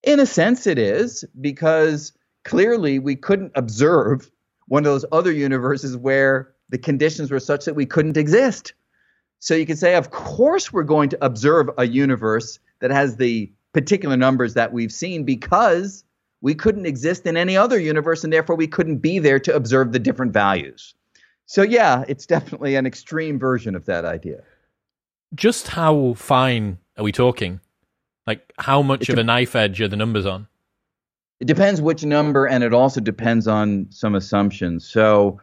In a sense, it is, because clearly we couldn't observe one of those other universes where the conditions were such that we couldn't exist. So you could say, of course, we're going to observe a universe that has the particular numbers that we've seen because we couldn't exist in any other universe and therefore we couldn't be there to observe the different values. So, yeah, it's definitely an extreme version of that idea. Just how fine are we talking? Like, how much of a knife edge are the numbers on? It depends which number, and it also depends on some assumptions. So,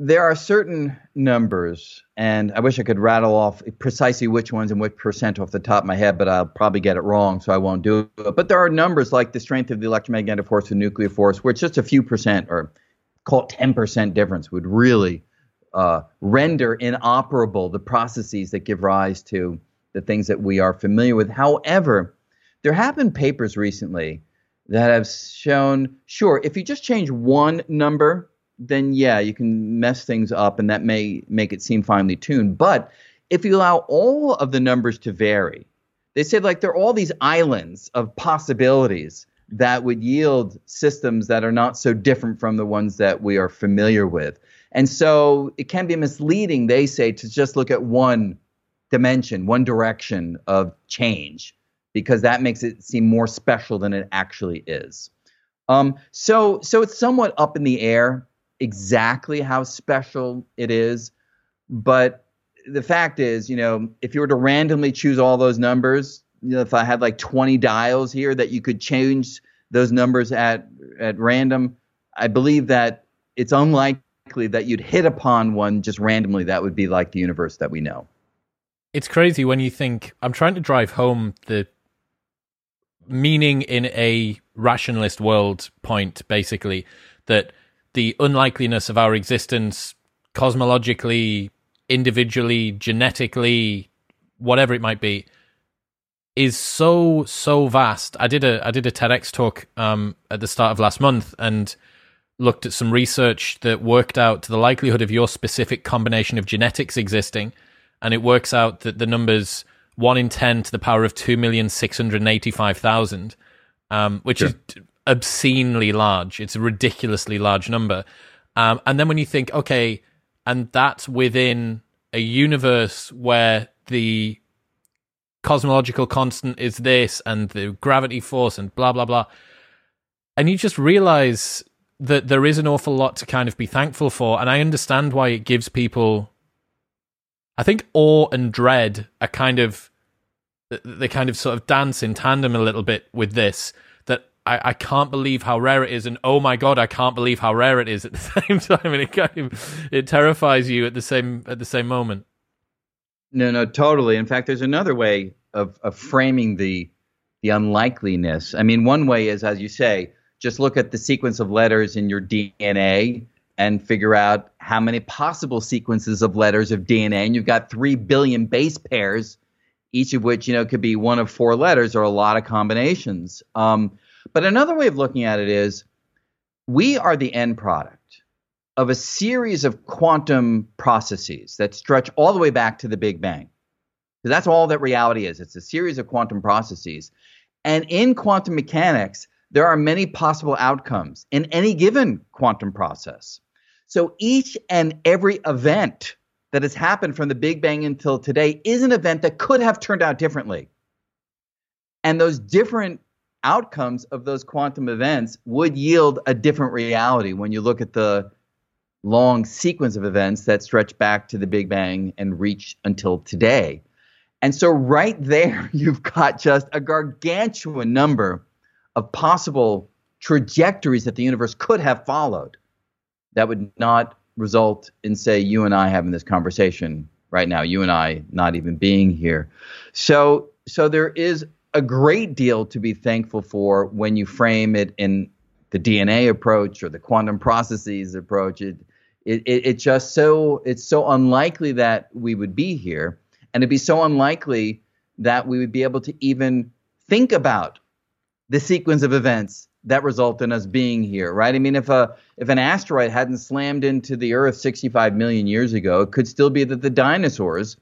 there are certain numbers, and I wish I could rattle off precisely which ones and which percent off the top of my head, but I'll probably get it wrong, so I won't do it. But there are numbers like the strength of the electromagnetic force and nuclear force, where it's just a few percent, or call it 10% difference, would really uh, render inoperable the processes that give rise to the things that we are familiar with. However, there have been papers recently that have shown, sure, if you just change one number, then yeah, you can mess things up and that may make it seem finely tuned. But if you allow all of the numbers to vary, they say like there are all these islands of possibilities that would yield systems that are not so different from the ones that we are familiar with. And so it can be misleading, they say, to just look at one dimension, one direction of change, because that makes it seem more special than it actually is. Um, so, so it's somewhat up in the air exactly how special it is, but the fact is, you know, if you were to randomly choose all those numbers, you know, if I had like 20 dials here that you could change those numbers at at random, I believe that it's unlikely that you'd hit upon one just randomly that would be like the universe that we know. It's crazy when you think I'm trying to drive home the meaning in a rationalist world point basically that the unlikeliness of our existence cosmologically, individually, genetically, whatever it might be, is so so vast. I did a I did a TEDx talk um, at the start of last month and looked at some research that worked out the likelihood of your specific combination of genetics existing, and it works out that the numbers one in ten to the power of two million six hundred eighty five thousand, um, which sure. is obscenely large. It's a ridiculously large number. Um, and then when you think, okay, and that's within a universe where the cosmological constant is this and the gravity force and blah, blah, blah. And you just realize that there is an awful lot to kind of be thankful for. And I understand why it gives people, I think, awe and dread are kind of, they kind of sort of dance in tandem a little bit with this I, I can't believe how rare it is, and oh my god, I can't believe how rare it is at the (laughs) same time, and it kind of it terrifies you at the same at the same moment. No, no, totally. In fact, there's another way of, of framing the the unlikeliness. I mean, one way is, as you say, just look at the sequence of letters in your DNA and figure out how many possible sequences of letters of DNA, and you've got three billion base pairs, each of which you know could be one of four letters or a lot of combinations. Um, but another way of looking at it is we are the end product of a series of quantum processes that stretch all the way back to the Big Bang. So that's all that reality is. It's a series of quantum processes. And in quantum mechanics, there are many possible outcomes in any given quantum process. So each and every event that has happened from the Big Bang until today is an event that could have turned out differently. And those different outcomes of those quantum events would yield a different reality when you look at the long sequence of events that stretch back to the Big Bang and reach until today. And so, right there, (laughs) you've got just a gargantuan number of possible trajectories that the universe could have followed that would not result in, say, you and I having this conversation right now, you and I not even being here. So, so there is a great deal to be thankful for when you frame it in the DNA approach or the quantum processes approach. It, it, it, it just so it's so unlikely that we would be here, and it'd be so unlikely that we would be able to even think about the sequence of events that result in us being here, right? I mean, if a if an asteroid hadn't slammed into the Earth 65 million years ago, it could still be that the dinosaurs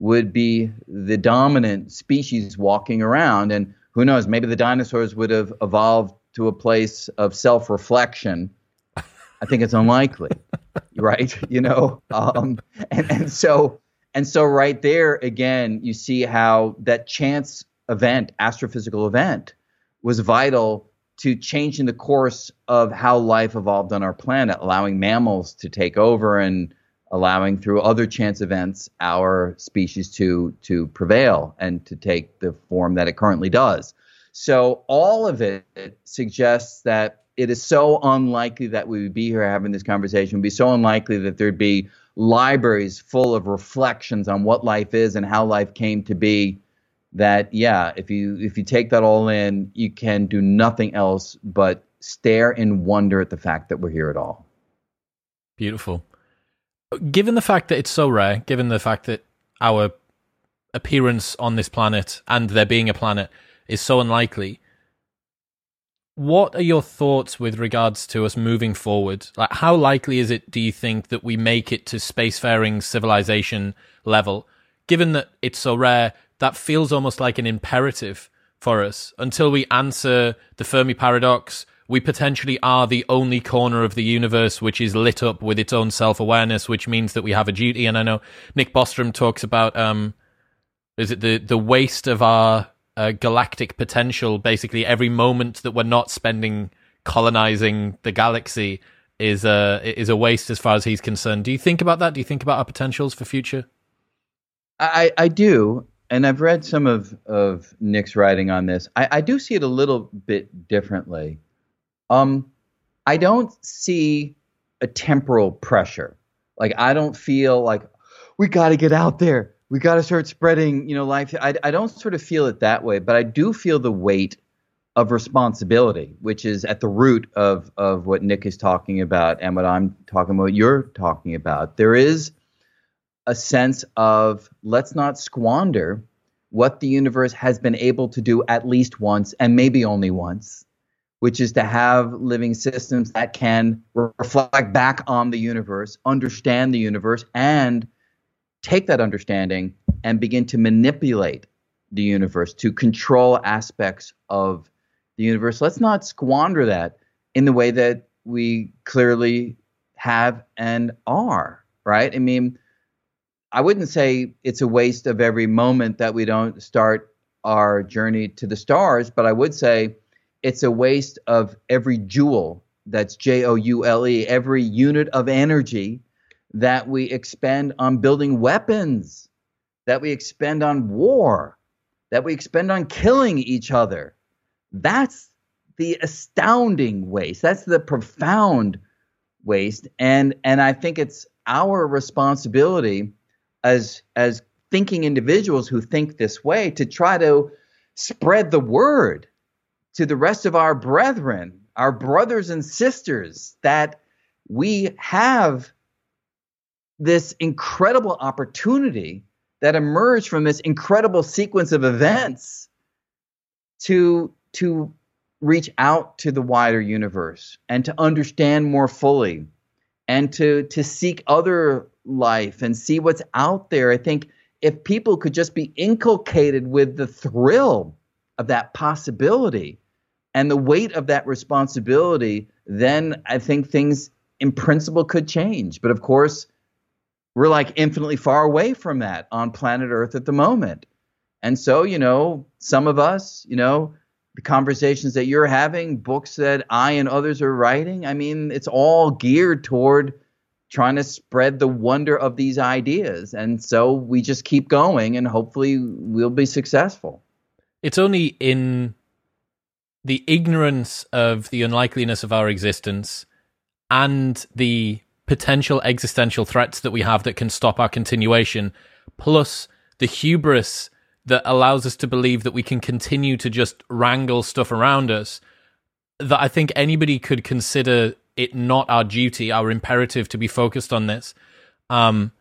would be the dominant species walking around, and who knows, maybe the dinosaurs would have evolved to a place of self-reflection. I think it's unlikely, (laughs) right? You know, um, and and so and so right there again, you see how that chance event, astrophysical event, was vital to changing the course of how life evolved on our planet, allowing mammals to take over and allowing through other chance events our species to to prevail and to take the form that it currently does. So all of it suggests that it is so unlikely that we would be here having this conversation. It would be so unlikely that there'd be libraries full of reflections on what life is and how life came to be that yeah, if you if you take that all in, you can do nothing else but stare in wonder at the fact that we're here at all. Beautiful. Given the fact that it's so rare, given the fact that our appearance on this planet and there being a planet is so unlikely, what are your thoughts with regards to us moving forward? Like, how likely is it, do you think, that we make it to spacefaring civilization level? Given that it's so rare, that feels almost like an imperative for us. Until we answer the Fermi paradox, we potentially are the only corner of the universe which is lit up with its own self awareness, which means that we have a duty. And I know Nick Bostrom talks about um, is it the the waste of our uh, galactic potential? Basically, every moment that we're not spending colonizing the galaxy is a is a waste as far as he's concerned. Do you think about that? Do you think about our potentials for future? I, I do, and I've read some of, of Nick's writing on this. I, I do see it a little bit differently. Um, I don't see a temporal pressure. Like I don't feel like we got to get out there. We got to start spreading, you know, life. I, I don't sort of feel it that way, but I do feel the weight of responsibility, which is at the root of of what Nick is talking about and what I'm talking about. You're talking about. There is a sense of let's not squander what the universe has been able to do at least once and maybe only once, which is to have living systems that can reflect back on the universe, understand the universe, and take that understanding and begin to manipulate the universe to control aspects of the universe. Let's not squander that in the way that we clearly have and are, right? I mean, I wouldn't say it's a waste of every moment that we don't start our journey to the stars, but I would say it's a waste of every joule that's J O U L E, every unit of energy that we expend on building weapons, that we expend on war, that we expend on killing each other. That's the astounding waste. That's the profound waste. And and I think it's our responsibility as as thinking individuals who think this way to try to spread the word to the rest of our brethren, our brothers and sisters, that we have this incredible opportunity that emerged from this incredible sequence of events to to reach out to the wider universe and to understand more fully and to to seek other life and see what's out there. I think if people could just be inculcated with the thrill of that possibility and the weight of that responsibility, then I think things in principle could change. But of course, we're like infinitely far away from that on planet Earth at the moment. And so, you know, some of us, you know, the conversations that you're having, books that I and others are writing, I mean, it's all geared toward trying to spread the wonder of these ideas. And so we just keep going and hopefully we'll be successful. It's only in the ignorance of the unlikeliness of our existence and the potential existential threats that we have that can stop our continuation, plus the hubris that allows us to believe that we can continue to just wrangle stuff around us, that I think anybody could consider it not our duty, our imperative to be focused on this. Um,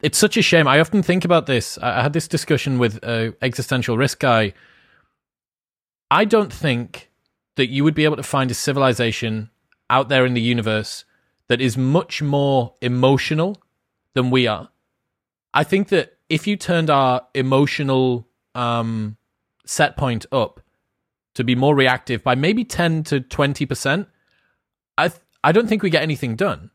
it's such a shame. I often think about this. I had this discussion with an existential risk guy. I don't think that you would be able to find a civilization out there in the universe that is much more emotional than we are. I think that if you turned our emotional um, set point up to be more reactive by maybe 10 to 20%, I th- I don't think we get anything done.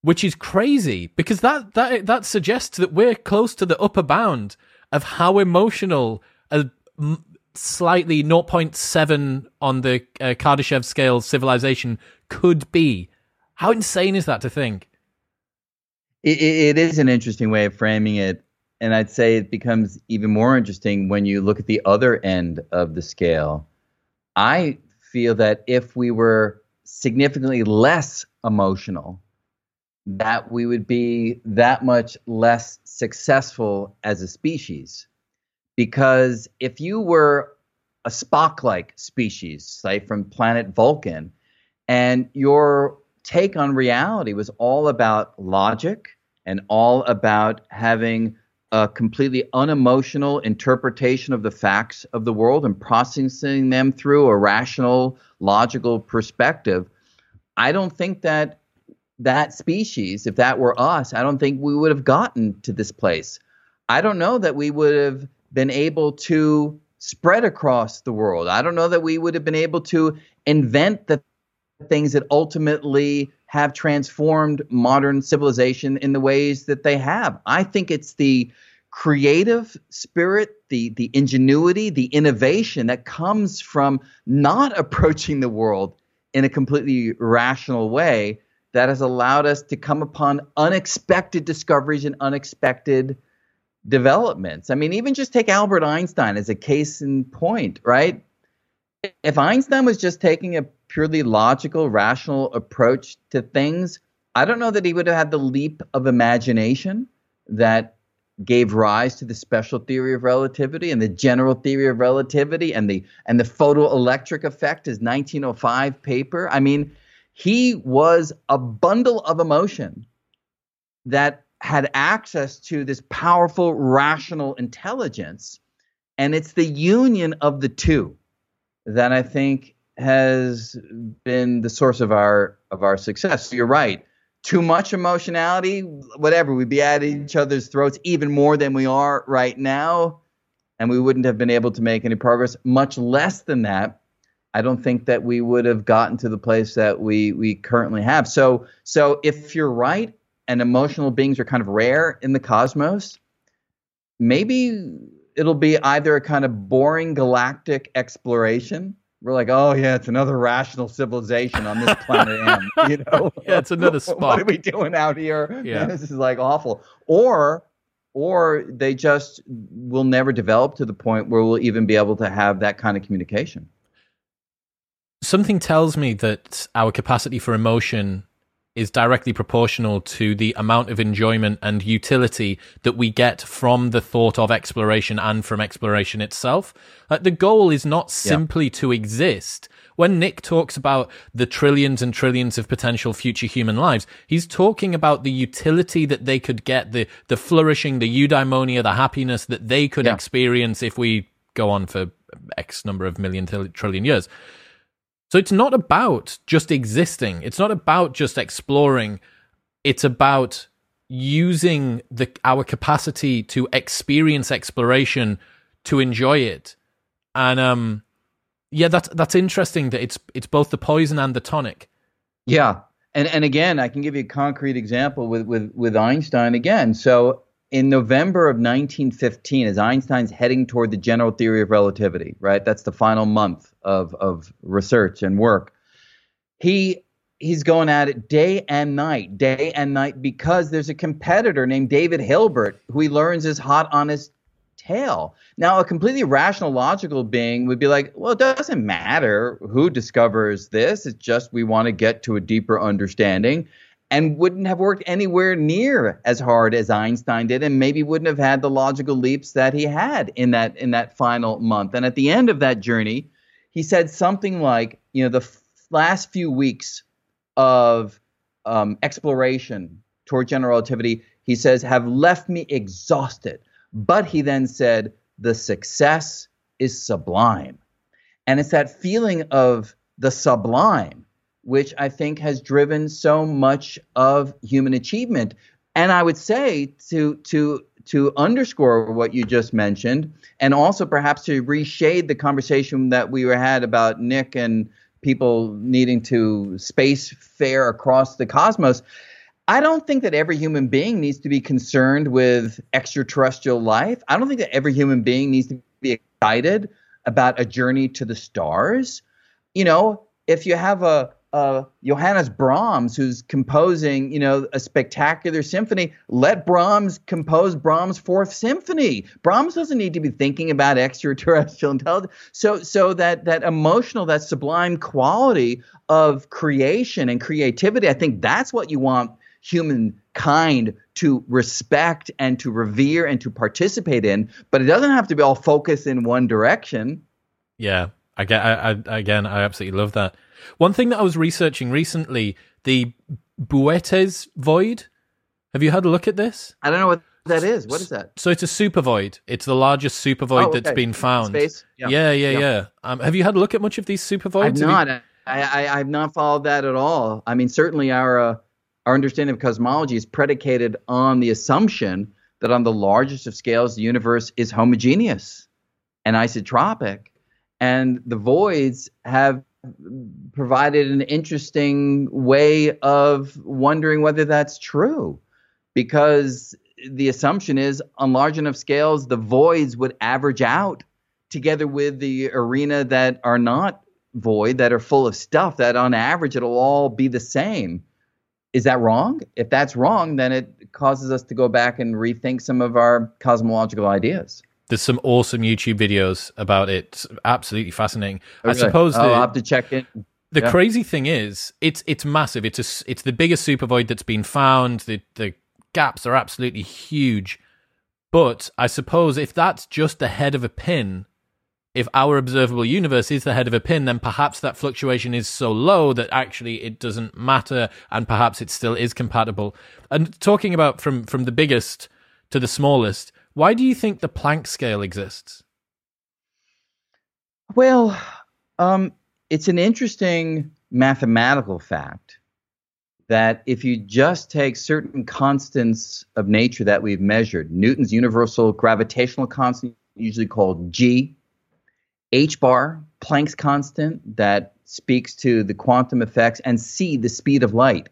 Which is crazy because that that that suggests that we're close to the upper bound of how emotional a slightly 0.7 on the uh, Kardashev scale civilization could be. How insane is that to think? It, it is an interesting way of framing it. And I'd say it becomes even more interesting when you look at the other end of the scale. I feel that if we were significantly less emotional, that we would be that much less successful as a species. Because if you were a Spock like species, say from planet Vulcan, and your take on reality was all about logic and all about having a completely unemotional interpretation of the facts of the world and processing them through a rational, logical perspective. I don't think that that species, if that were us, I don't think we would have gotten to this place. I don't know that we would have been able to spread across the world. I don't know that we would have been able to invent the things that ultimately have transformed modern civilization in the ways that they have. I think it's the creative spirit, the the ingenuity, the innovation that comes from not (laughs) approaching the world in a completely rational way that has allowed us to come upon unexpected discoveries and unexpected developments. I mean, even just take Albert Einstein as a case in point, right? If Einstein was just taking a purely logical, rational approach to things, I don't know that he would have had the leap of imagination that gave rise to the special theory of relativity and the general theory of relativity and the and the photoelectric effect his 1905 paper i mean he was a bundle of emotion that had access to this powerful rational intelligence and it's the union of the two that i think has been the source of our of our success so you're right too much emotionality, whatever, we'd be at each other's throats even more than we are right now, and we wouldn't have been able to make any progress. Much less than that, I don't think that we would have gotten to the place that we we currently have. So so if you're right, and emotional beings are kind of rare in the cosmos, maybe it'll be either a kind of boring galactic exploration we're like, oh yeah, it's another rational civilization on this planet (laughs) M. You know, yeah, it's another Spock. (laughs) what are we doing out here? Yeah, (laughs) this is like awful. Or, or they just will never develop to the point where we'll even be able to have that kind of communication. Something tells me that our capacity for emotion is directly proportional to the amount of enjoyment and utility that we get from the thought of exploration and from exploration itself. Like the goal is not simply yeah. to exist. When Nick talks about the trillions and trillions of potential future human lives, he's talking about the utility that they could get, the the flourishing, the eudaimonia, the happiness that they could yeah. experience if we go on for X number of million trillion years. So it's not about just existing. It's not about just exploring. It's about using the our capacity to experience exploration to enjoy it. And um yeah, that's that's interesting that it's it's both the poison and the tonic. Yeah. And and again, I can give you a concrete example with with with Einstein again. So in November of 1915, as Einstein's heading toward the general theory of relativity, right? That's the final month of, of research and work. He he's going at it day and night, day and night, because there's a competitor named David Hilbert who he learns is hot on his tail. Now, a completely rational, logical being would be like, well, it doesn't matter who discovers this. It's just we want to get to a deeper understanding and wouldn't have worked anywhere near as hard as Einstein did and maybe wouldn't have had the logical leaps that he had in that in that final month. And at the end of that journey, he said something like, you know, the f- last few weeks of um, exploration toward general relativity, he says, have left me exhausted. But he then said, the success is sublime. And it's that feeling of the sublime which I think has driven so much of human achievement. And I would say to to to underscore what you just mentioned, and also perhaps to reshade the conversation that we had about Nick and people needing to space fare across the cosmos. I don't think that every human being needs to be concerned with extraterrestrial life. I don't think that every human being needs to be excited about a journey to the stars. You know, if you have a uh, Johannes Brahms, who's composing, you know, a spectacular symphony. Let Brahms compose Brahms' Fourth Symphony. Brahms doesn't need to be thinking about extraterrestrial intelligence. So, so that that emotional, that sublime quality of creation and creativity, I think that's what you want humankind to respect and to revere and to participate in. But it doesn't have to be all focused in one direction. Yeah, I get. I, I again, I absolutely love that. One thing that I was researching recently, the Boötes void. Have you had a look at this? I don't know what that is. What is that? So it's a super void. It's the largest super void oh, okay. that's been found. Yeah, yeah, yeah. yeah. yeah. Um, have you had a look at much of these super voids? I've not. You... I, I, I've not followed that at all. I mean, certainly our uh, our understanding of cosmology is predicated on the assumption that on the largest of scales, the universe is homogeneous and isotropic, and the voids have provided an interesting way of wondering whether that's true. Because the assumption is on large enough scales the voids would average out together with the arena that are not void that are full of stuff that on average it'll all be the same. Is that wrong? If that's wrong then it causes us to go back and rethink some of our cosmological ideas there's some awesome YouTube videos about it. It's absolutely fascinating. I suppose the, I'll have to check it. The yeah. crazy thing is, it's it's massive. It's a, it's the biggest super void that's been found. The the gaps are absolutely huge. But I suppose if that's just the head of a pin, if our observable universe is the head of a pin, then perhaps that fluctuation is so low that actually it doesn't matter, and perhaps it still is compatible. And talking about from from the biggest to the smallest, why do you think the Planck scale exists? Well, um, it's an interesting mathematical fact that if you just take certain constants of nature that we've measured, Newton's universal gravitational constant, usually called G, h bar, Planck's constant that speaks to the quantum effects, and c, the speed of light.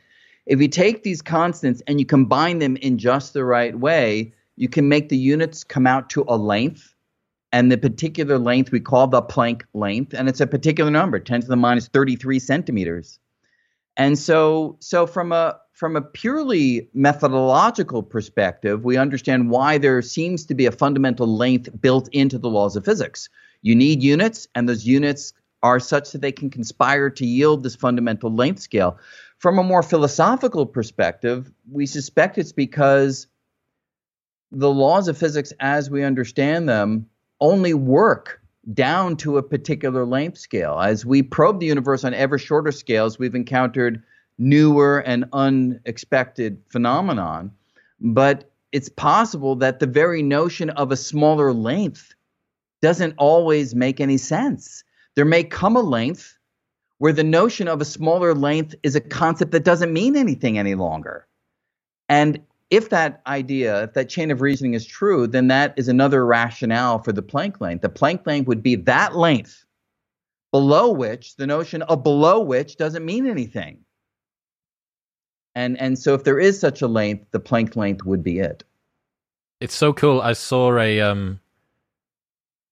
If you take these constants and you combine them in just the right way, you can make the units come out to a length, and the particular length we call the Planck length, and it's a particular number, 10 to the minus 33 centimeters. And so, so from a from a purely methodological perspective, we understand why there seems to be a fundamental length built into the laws of physics. You need units, and those units are such that they can conspire to yield this fundamental length scale. From a more philosophical perspective, we suspect it's because the laws of physics as we understand them only work down to a particular length scale. As we probe the universe on ever shorter scales, we've encountered newer and unexpected phenomenon. But it's possible that the very notion of a smaller length doesn't always make any sense. There may come a length where the notion of a smaller length is a concept that doesn't mean anything any longer. And if that idea, if that chain of reasoning is true, then that is another rationale for the Planck length. The Planck length would be that length below which the notion of below which doesn't mean anything. And and so if there is such a length, the Planck length would be it. It's so cool. I saw a um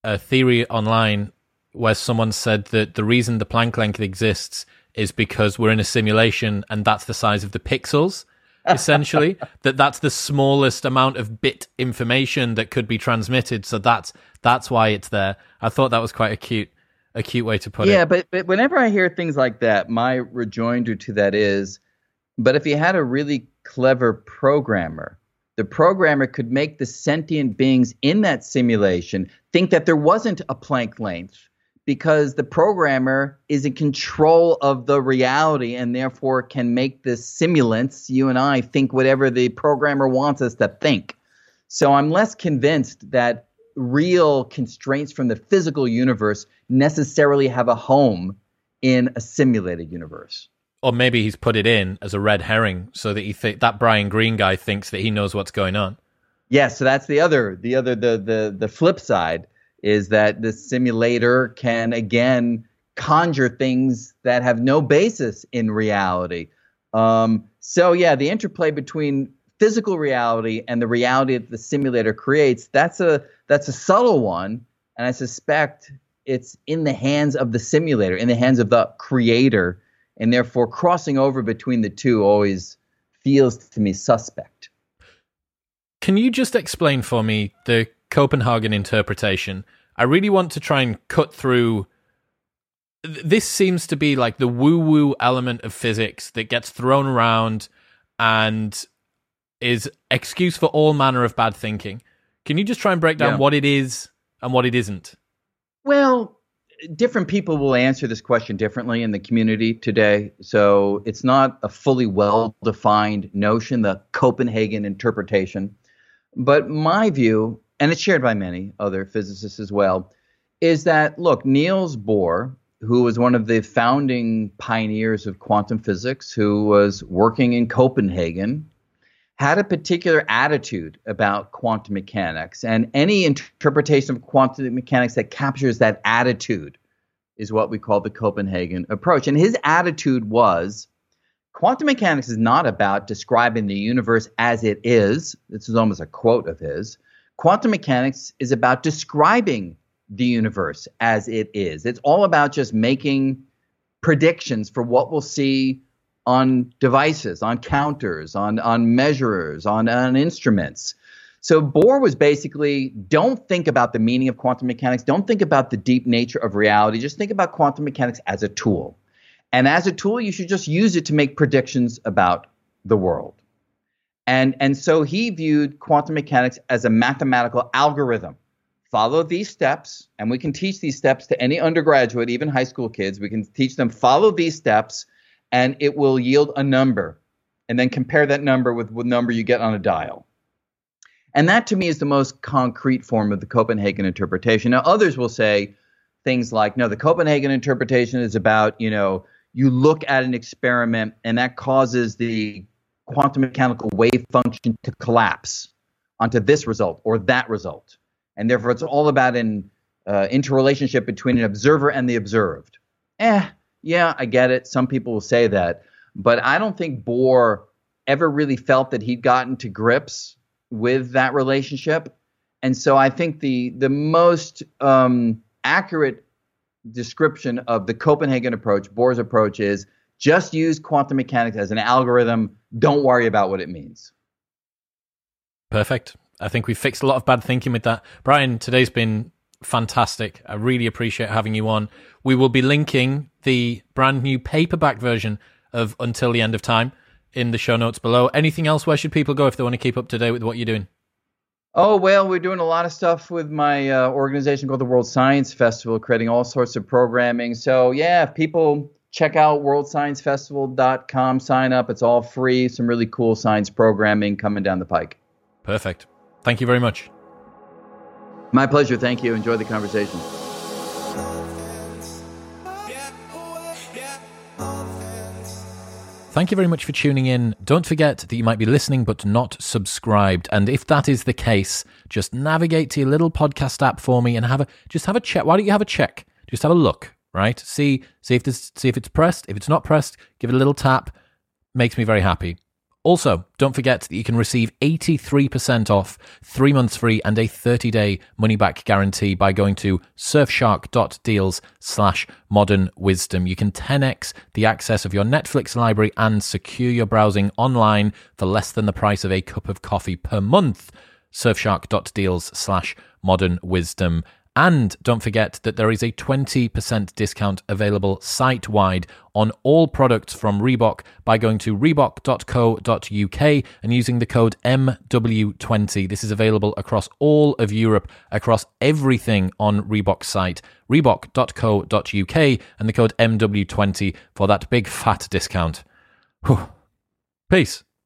a theory online where someone said that the reason the Planck length exists is because we're in a simulation and that's the size of the pixels essentially that that's the smallest amount of bit information that could be transmitted. So that's that's why it's there. I thought that was quite a cute a cute way to put yeah, it. Yeah, but, but whenever I hear things like that, my rejoinder to that is, but if you had a really clever programmer, the programmer could make the sentient beings in that simulation think that there wasn't a Planck length because the programmer is in control of the reality and therefore can make the simulants, you and I, think whatever the programmer wants us to think. So I'm less convinced that real constraints from the physical universe necessarily have a home in a simulated universe. Or maybe he's put it in as a red herring so that he th- that Brian Greene guy thinks that he knows what's going on. Yeah, so that's the other the other the the the flip side is that the simulator can again conjure things that have no basis in reality. Um, so yeah, the interplay between physical reality and the reality that the simulator creates that's a that's a subtle one, and I suspect it's in the hands of the simulator, in the hands of the creator, and therefore crossing over between the two always feels to me suspect. Can you just explain for me the Copenhagen interpretation? I really want to try and cut through. This seems to be like the woo woo element of physics that gets thrown around and is excuse for all manner of bad thinking. Can you just try and break down yeah. what it is and what it isn't? Well, different people will answer this question differently in the community today. So it's not a fully well defined notion, the Copenhagen interpretation. But my view, and it's shared by many other physicists as well, is that look, Niels Bohr, who was one of the founding pioneers of quantum physics, who was working in Copenhagen had a particular attitude about quantum mechanics, and any interpretation of quantum mechanics that captures that attitude is what we call the Copenhagen approach. And his attitude was quantum mechanics is not about describing the universe as it is. This is almost a quote of his. Quantum mechanics is about describing the universe as it is. It's all about just making predictions for what we'll see on devices, on counters, on, on measurers, on, on instruments. So Bohr was basically don't think about the meaning of quantum mechanics, don't think about the deep nature of reality, just think about quantum mechanics as a tool. And as a tool, you should just use it to make predictions about the world. And, and so he viewed quantum mechanics as a mathematical algorithm. Follow these steps, and we can teach these steps to any undergraduate, even high school kids. We can teach them follow these steps and it will yield a number. And then compare that number with the number you get on a dial. And that to me is the most concrete form of the Copenhagen interpretation. Now, others will say things like, no, the Copenhagen interpretation is about, you know, you look at an experiment and that causes the quantum mechanical wave function to collapse onto this result or that result. And therefore, it's all about an uh, interrelationship between an observer and the observed. Eh, yeah, I get it. Some people will say that, but I don't think Bohr ever really felt that he'd gotten to grips with that relationship. And so I think the the most um, accurate description of the Copenhagen approach, Bohr's approach, is just use quantum mechanics as an algorithm. Don't worry about what it means. Perfect. I think we fixed a lot of bad thinking with that. Brian, today's been fantastic. I really appreciate having you on. We will be linking the brand new paperback version of Until the End of Time in the show notes below. Anything else? Where should people go if they want to keep up to date with what you're doing? Oh, well, we're doing a lot of stuff with my uh, organization called the World Science Festival, creating all sorts of programming. So, yeah, if people check out worldsciencefestival.com, sign up. It's all free. Some really cool science programming coming down the pike. Perfect. Thank you very much. My pleasure. Thank you. Enjoy the conversation. Thank you very much for tuning in. Don't forget that you might be listening but not subscribed. And if that is the case, just navigate to your little podcast app for me and have a just have a check. Why don't you have a check? Just have a look, right? See see if this see if it's pressed. If it's not pressed, give it a little tap. Makes me very happy. Also, don't forget that you can receive 83% off, three months free, and a 30 day money back guarantee by going to surfshark.deals slash modern wisdom. You can 10x the access of your Netflix library and secure your browsing online for less than the price of a cup of coffee per month. Surfshark.deals slash modern wisdom. And don't forget that there is a 20% discount available site wide on all products from Reebok by going to reebok.co.uk and using the code MW20. This is available across all of Europe, across everything on Reebok's site, reebok.co.uk, and the code MW20 for that big fat discount. Whew. Peace.